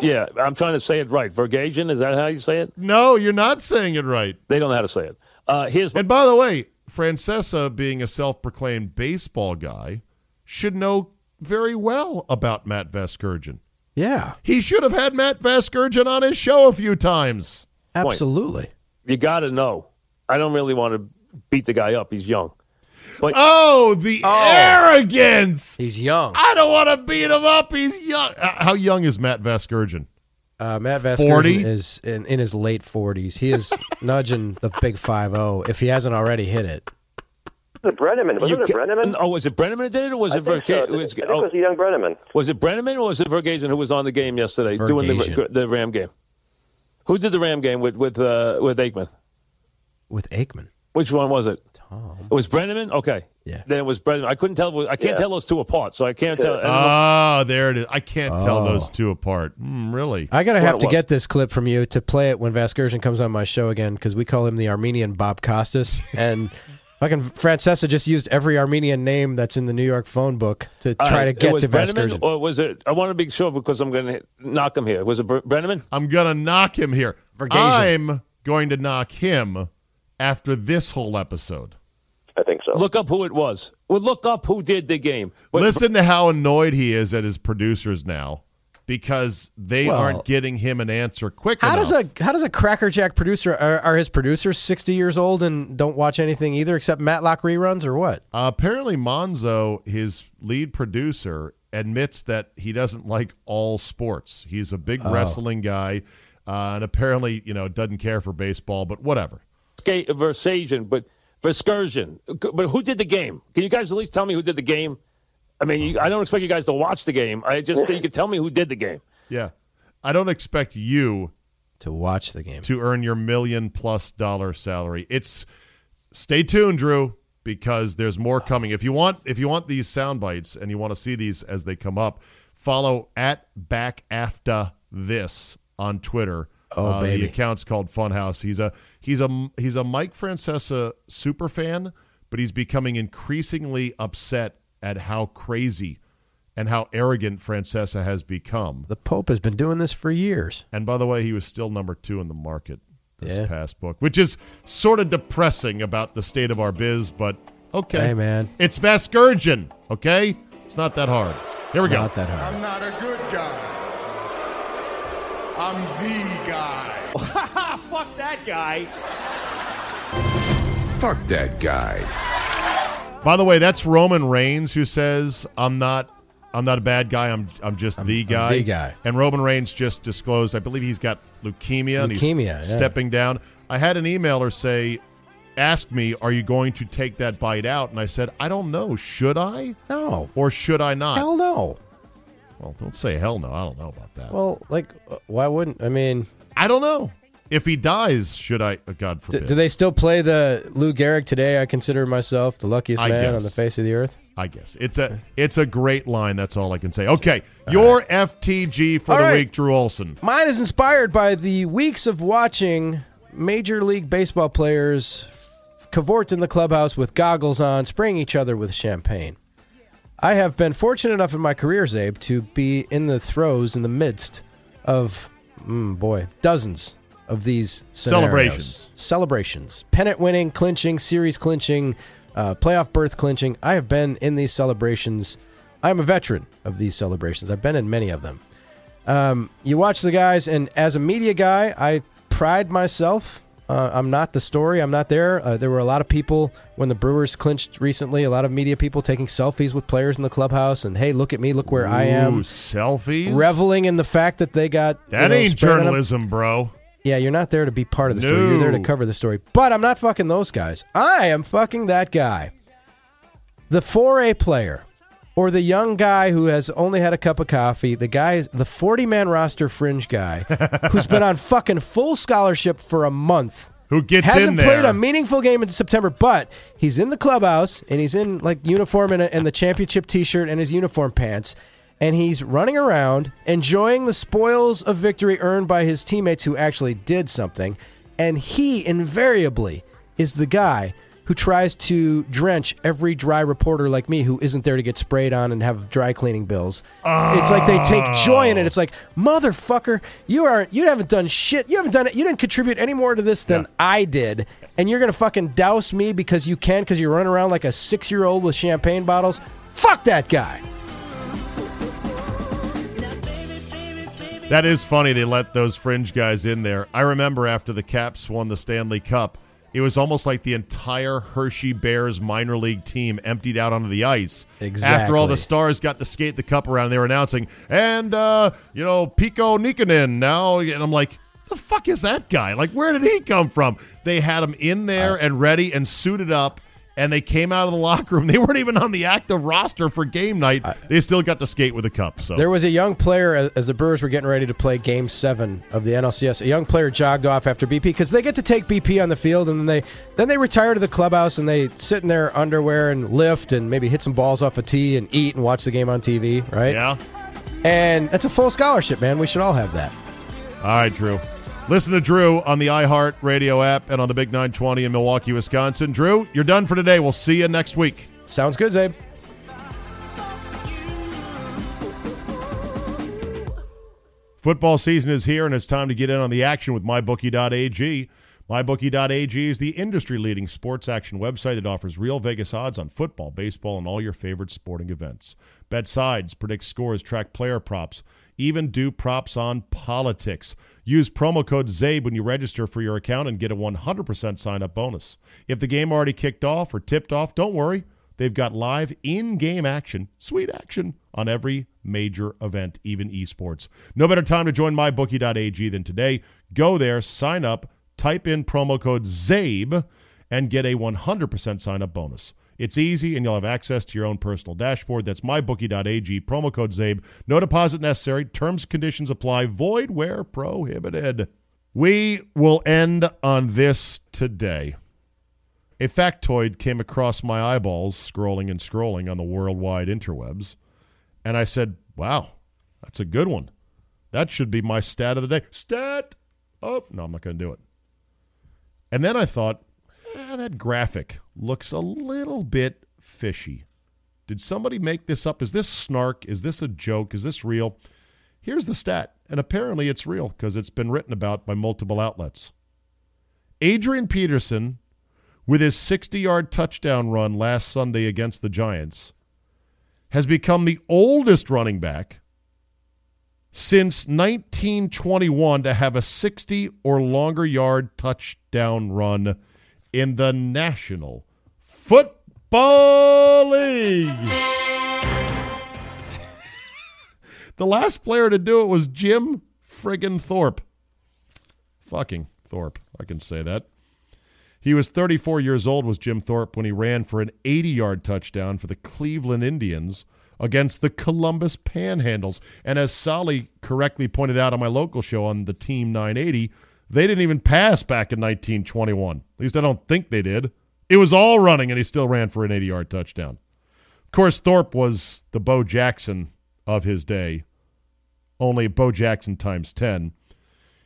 Yeah, I'm trying to say it right. Vergasian, is that how you say it? No, you're not saying it right. They don't know how to say it. Uh, here's And by the way, Francesa, being a self-proclaimed baseball guy, should know very well about Matt Vasgersian. Yeah, He should have had Matt Vasgersian on his show a few times. absolutely. you got to know. I don't really want to beat the guy up. He's young. But Oh, the arrogance! He's young. I don't want to beat him up. He's young. Uh, how young is Matt Vasgersian? Uh, Matt 40? Vasgersian is in, in his late 40s. He is nudging the big 5-0 if he hasn't already hit it. Was it Brennaman? Was You it ca- Brennaman? Oh, was it Brennaman that did it, or was I it think so. Verga- I think was, it oh, was a young Brennaman. was it Brennaman or was it Vergasian who was on the game yesterday doing the the Ram game? Who did the Ram game with with uh, with Aikman? With Aikman. Which one was it? Tom. It was Brennaman. Okay. Yeah. Then it was Brennaman. I couldn't tell. I can't Yeah. tell those two apart, so I can't tell. I don't know. Oh, there it is. I can't tell Oh. those two apart. Mm, really? I gotta What have to was. get this clip from you to play it when Vasgersian comes on my show again because we call him the Armenian Bob Costas and fucking Francesa just used every Armenian name that's in the New York phone book to try right, to it get was to Brennaman, Vasgersian. or was it? I want to be sure because I'm going to knock him here. Was it Bre- Brennaman? I'm going to knock him here. Vergasian. I'm going to knock him after this whole episode. I think so. Look up who it was. Well, look up who did the game. But Listen to how annoyed he is at his producers now because they Well- aren't getting him an answer quick How enough. does a how does a crackerjack producer are, are his producers sixty years old and don't watch anything either except Matlock reruns or what? Uh, apparently, Monzo, his lead producer, admits that he doesn't like all sports. He's a big wrestling guy, uh, and apparently, you know, doesn't care for baseball. But whatever. Verga- Versasian, but Vescursion. But who did the game? Can you guys at least tell me who did the game? I mean, you, I don't expect you guys to watch the game. I just you can tell me who did the game. Yeah, I don't expect you To watch the game. to earn your million plus dollar salary. It's stay tuned, Drew, because there's more coming. If you want, if you want these sound bites and you want to see these as they come up, follow at back after this on Twitter. Oh, Uh, baby. The account's called Funhouse. He's a he's a he's a Mike Francesa super fan, but he's becoming increasingly upset at how crazy and how arrogant Francesa has become. The Pope has been doing this for years. And by the way, he was still number two in the market this Yeah. past book, which is sort of depressing about the state of our biz, but okay. Hey man, It's Vasgersian, okay? It's not that hard. Here we go. not that hard. I'm not a good guy. I'm the guy. Fuck that guy. Fuck that guy. By the way, that's Roman Reigns who says, "I'm not I'm not a bad guy. I'm I'm just the I'm guy." the guy. And Roman Reigns just disclosed, I believe he's got leukemia, and he's Leukemia, yeah. stepping down. I had an emailer say, "Ask me, are you going to take that bite out?" And I said, "I don't know. Should I No, or should I not?" hell no. Well, don't say hell no. I don't know about that. Well, like, uh, why wouldn't? I mean, I don't know. If he dies, should I? uh, God forbid. do they still play the Lou Gehrig today? I consider myself the luckiest I man guess. on the face of the earth. I guess it's a it's a great line. That's all I can say. Okay, your FTG for All the right. week, Drew Olson. Mine is inspired by the weeks of watching Major League Baseball players cavort in the clubhouse with goggles on, spraying each other with champagne. I have been fortunate enough in my career, Czabe, to be in the throes, in the midst of, mm, boy, dozens of these scenarios. Celebrations. Celebrations. Pennant winning, clinching, series clinching, uh, playoff berth clinching. I have been in these celebrations. I'm a veteran of these celebrations. I've been in many of them. Um, you watch the guys, and as a media guy, I pride myself. Uh, I'm not the story. I'm not there. Uh, there were a lot of people when the Brewers clinched recently. A lot of media people taking selfies with players in the clubhouse, and hey, look at me, look where I am, selfies. reveling in the fact that they got you That know, ain't sprayed on 'em. journalism, bro. Yeah, you're not there to be part of the story. You're there to cover the story. But I'm not fucking those guys. I am fucking that guy. The 4A player or the young guy who has only had a cup of coffee, the guy, the 40 man roster fringe guy who's been on fucking full scholarship for a month. Who gets Hasn't in there? played a meaningful game in September, but he's in the clubhouse and he's in like uniform and, a, and the championship T-shirt and his uniform pants, and he's running around enjoying the spoils of victory earned by his teammates who actually did something. And he invariably is the guy who tries to drench every dry reporter like me who isn't there to get sprayed on and have dry cleaning bills. It's like they take joy in it. It's like, motherfucker, you aren't, you haven't done shit. You haven't done it. You didn't contribute any more to this than I did, and you're gonna fucking douse me because you can because you're running around like a six year old with champagne bottles. Fuck that guy. That is funny. They let those fringe guys in there. I remember after the Caps won the Stanley Cup, it was almost like the entire Hershey Bears minor league team emptied out onto the ice. Exactly. After all the stars got to skate the cup around, they were announcing, and, uh, you know, Pico Nikkanen now. And I'm like, the fuck is that guy? Like, where did he come from? They had him in there and ready and suited up. And they came out of the locker room. They weren't even on the active roster for game night. They still got to skate with the cup. So There was a young player as- as the Brewers were getting ready to play Game Seven of the NLCS. A young player jogged off after BP because they get to take BP on the field, and then they then they retire to the clubhouse and they sit in their underwear and lift and maybe hit some balls off a tee and eat and watch the game on TV, right? yeah. And that's a full scholarship, man. We should all have that. All right, Drew. Listen to Drew on the iHeart Radio app and on the Big 920 in Milwaukee, Wisconsin. Drew, you're done for today. We'll see you next week. Sounds good, Czabe. Football season is here, and it's time to get in on the action with MyBookie.ag. MyBookie.ag is the industry leading sports action website that offers real Vegas odds on football, baseball, and all your favorite sporting events. Bet sides, predict scores, track player props, even do props on politics. Use promo code CZABE when you register for your account and get a 100% sign up bonus. If the game already kicked off or tipped off, don't worry. They've got live in game action, sweet action, on every major event, even esports. No better time to join mybookie.ag than today. Go there, sign up, type in promo code CZABE, and get a 100% sign up bonus. It's easy, and you'll have access to your own personal dashboard. That's mybookie.ag, promo code CZABE. No deposit necessary. Terms conditions apply. Void where prohibited. We will end on this today. A factoid came across my eyeballs scrolling and scrolling on the worldwide interwebs, and I said, Wow, that's a good one. That should be my stat of the day. Stat! Oh, no, I'm not going to do it. And then I thought, "Ah, that graphic looks a little bit fishy. Did somebody make this up? Is this snark? Is this a joke? Is this real? Here's the stat, and apparently it's real because it's been written about by multiple outlets. Adrian Peterson with his 60 yard touchdown run last Sunday against the Giants, has become the oldest running back since 1921 to have a 60 or longer yard touchdown run in the National Football League. the last player to do it was Jim friggin' Thorpe. Fucking Thorpe, I can say that. He was 34 years old, was Jim Thorpe, when he ran for an 80 yard touchdown for the Cleveland Indians against the Columbus Panhandles. And as Solly correctly pointed out on my local show on the Team 980, they didn't even pass back in 1921. At least I don't think they did. It was all running, and he still ran for an 80 yard touchdown. Of course, Thorpe was the Bo Jackson of his day, only Bo Jackson times 10.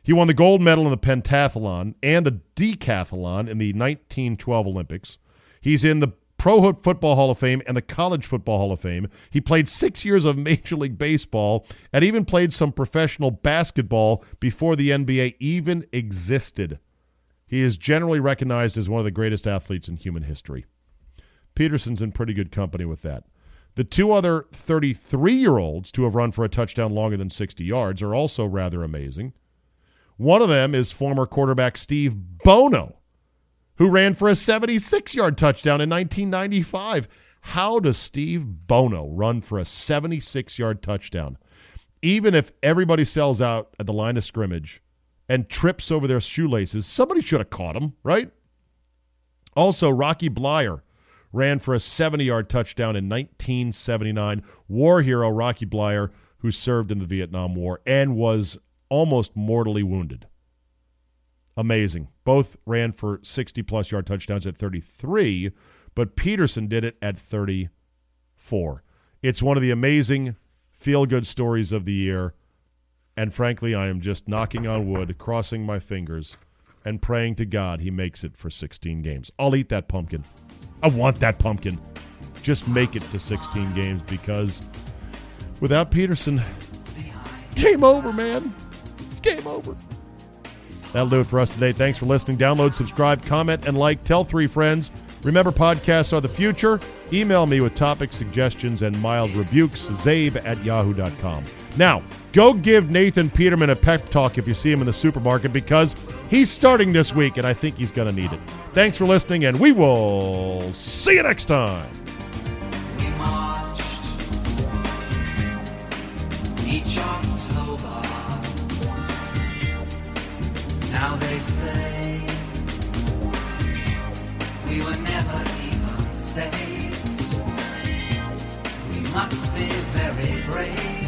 He won the gold medal in the pentathlon and the decathlon in the 1912 Olympics. He's in the Pro Football Hall of Fame and the College Football Hall of Fame. He played six years of Major League Baseball and even played some professional basketball before the NBA even existed. He is generally recognized as one of the greatest athletes in human history. Peterson's in pretty good company with that. The two other 33 year olds to have run for a touchdown longer than 60 yards are also rather amazing. One of them is former quarterback Steve Bono, who ran for a 76 yard touchdown in 1995. How does Steve Bono run for a 76 yard touchdown? Even if everybody sells out at the line of scrimmage and trips over their shoelaces, somebody should have caught him, right? Also, Rocky Bleier ran for a 70 yard touchdown in 1979. War hero Rocky Bleier, who served in the Vietnam War and was almost mortally wounded. Amazing. Both ran for 60 plus yard touchdowns at 33, but Peterson did it at 34. It's one of the amazing feel good stories of the year. And frankly, I am just knocking on wood, crossing my fingers, and praying to God he makes it for 16 games. I'll eat that pumpkin. I want that pumpkin. Just make it to 16 games because without Peterson, game over, man. It's game over. That'll do it for us today. Thanks for listening. Download, subscribe, comment, and like. Tell three friends. Remember, podcasts are the future. Email me with topic suggestions and mild rebukes, czabe at yahoo.com. Now, go give Nathan Peterman a pep talk if you see him in the supermarket because he's starting this week and I think he's going to need it. Thanks for listening, and we will see you next time. We marched Now they say we were never even saved. We must be very brave.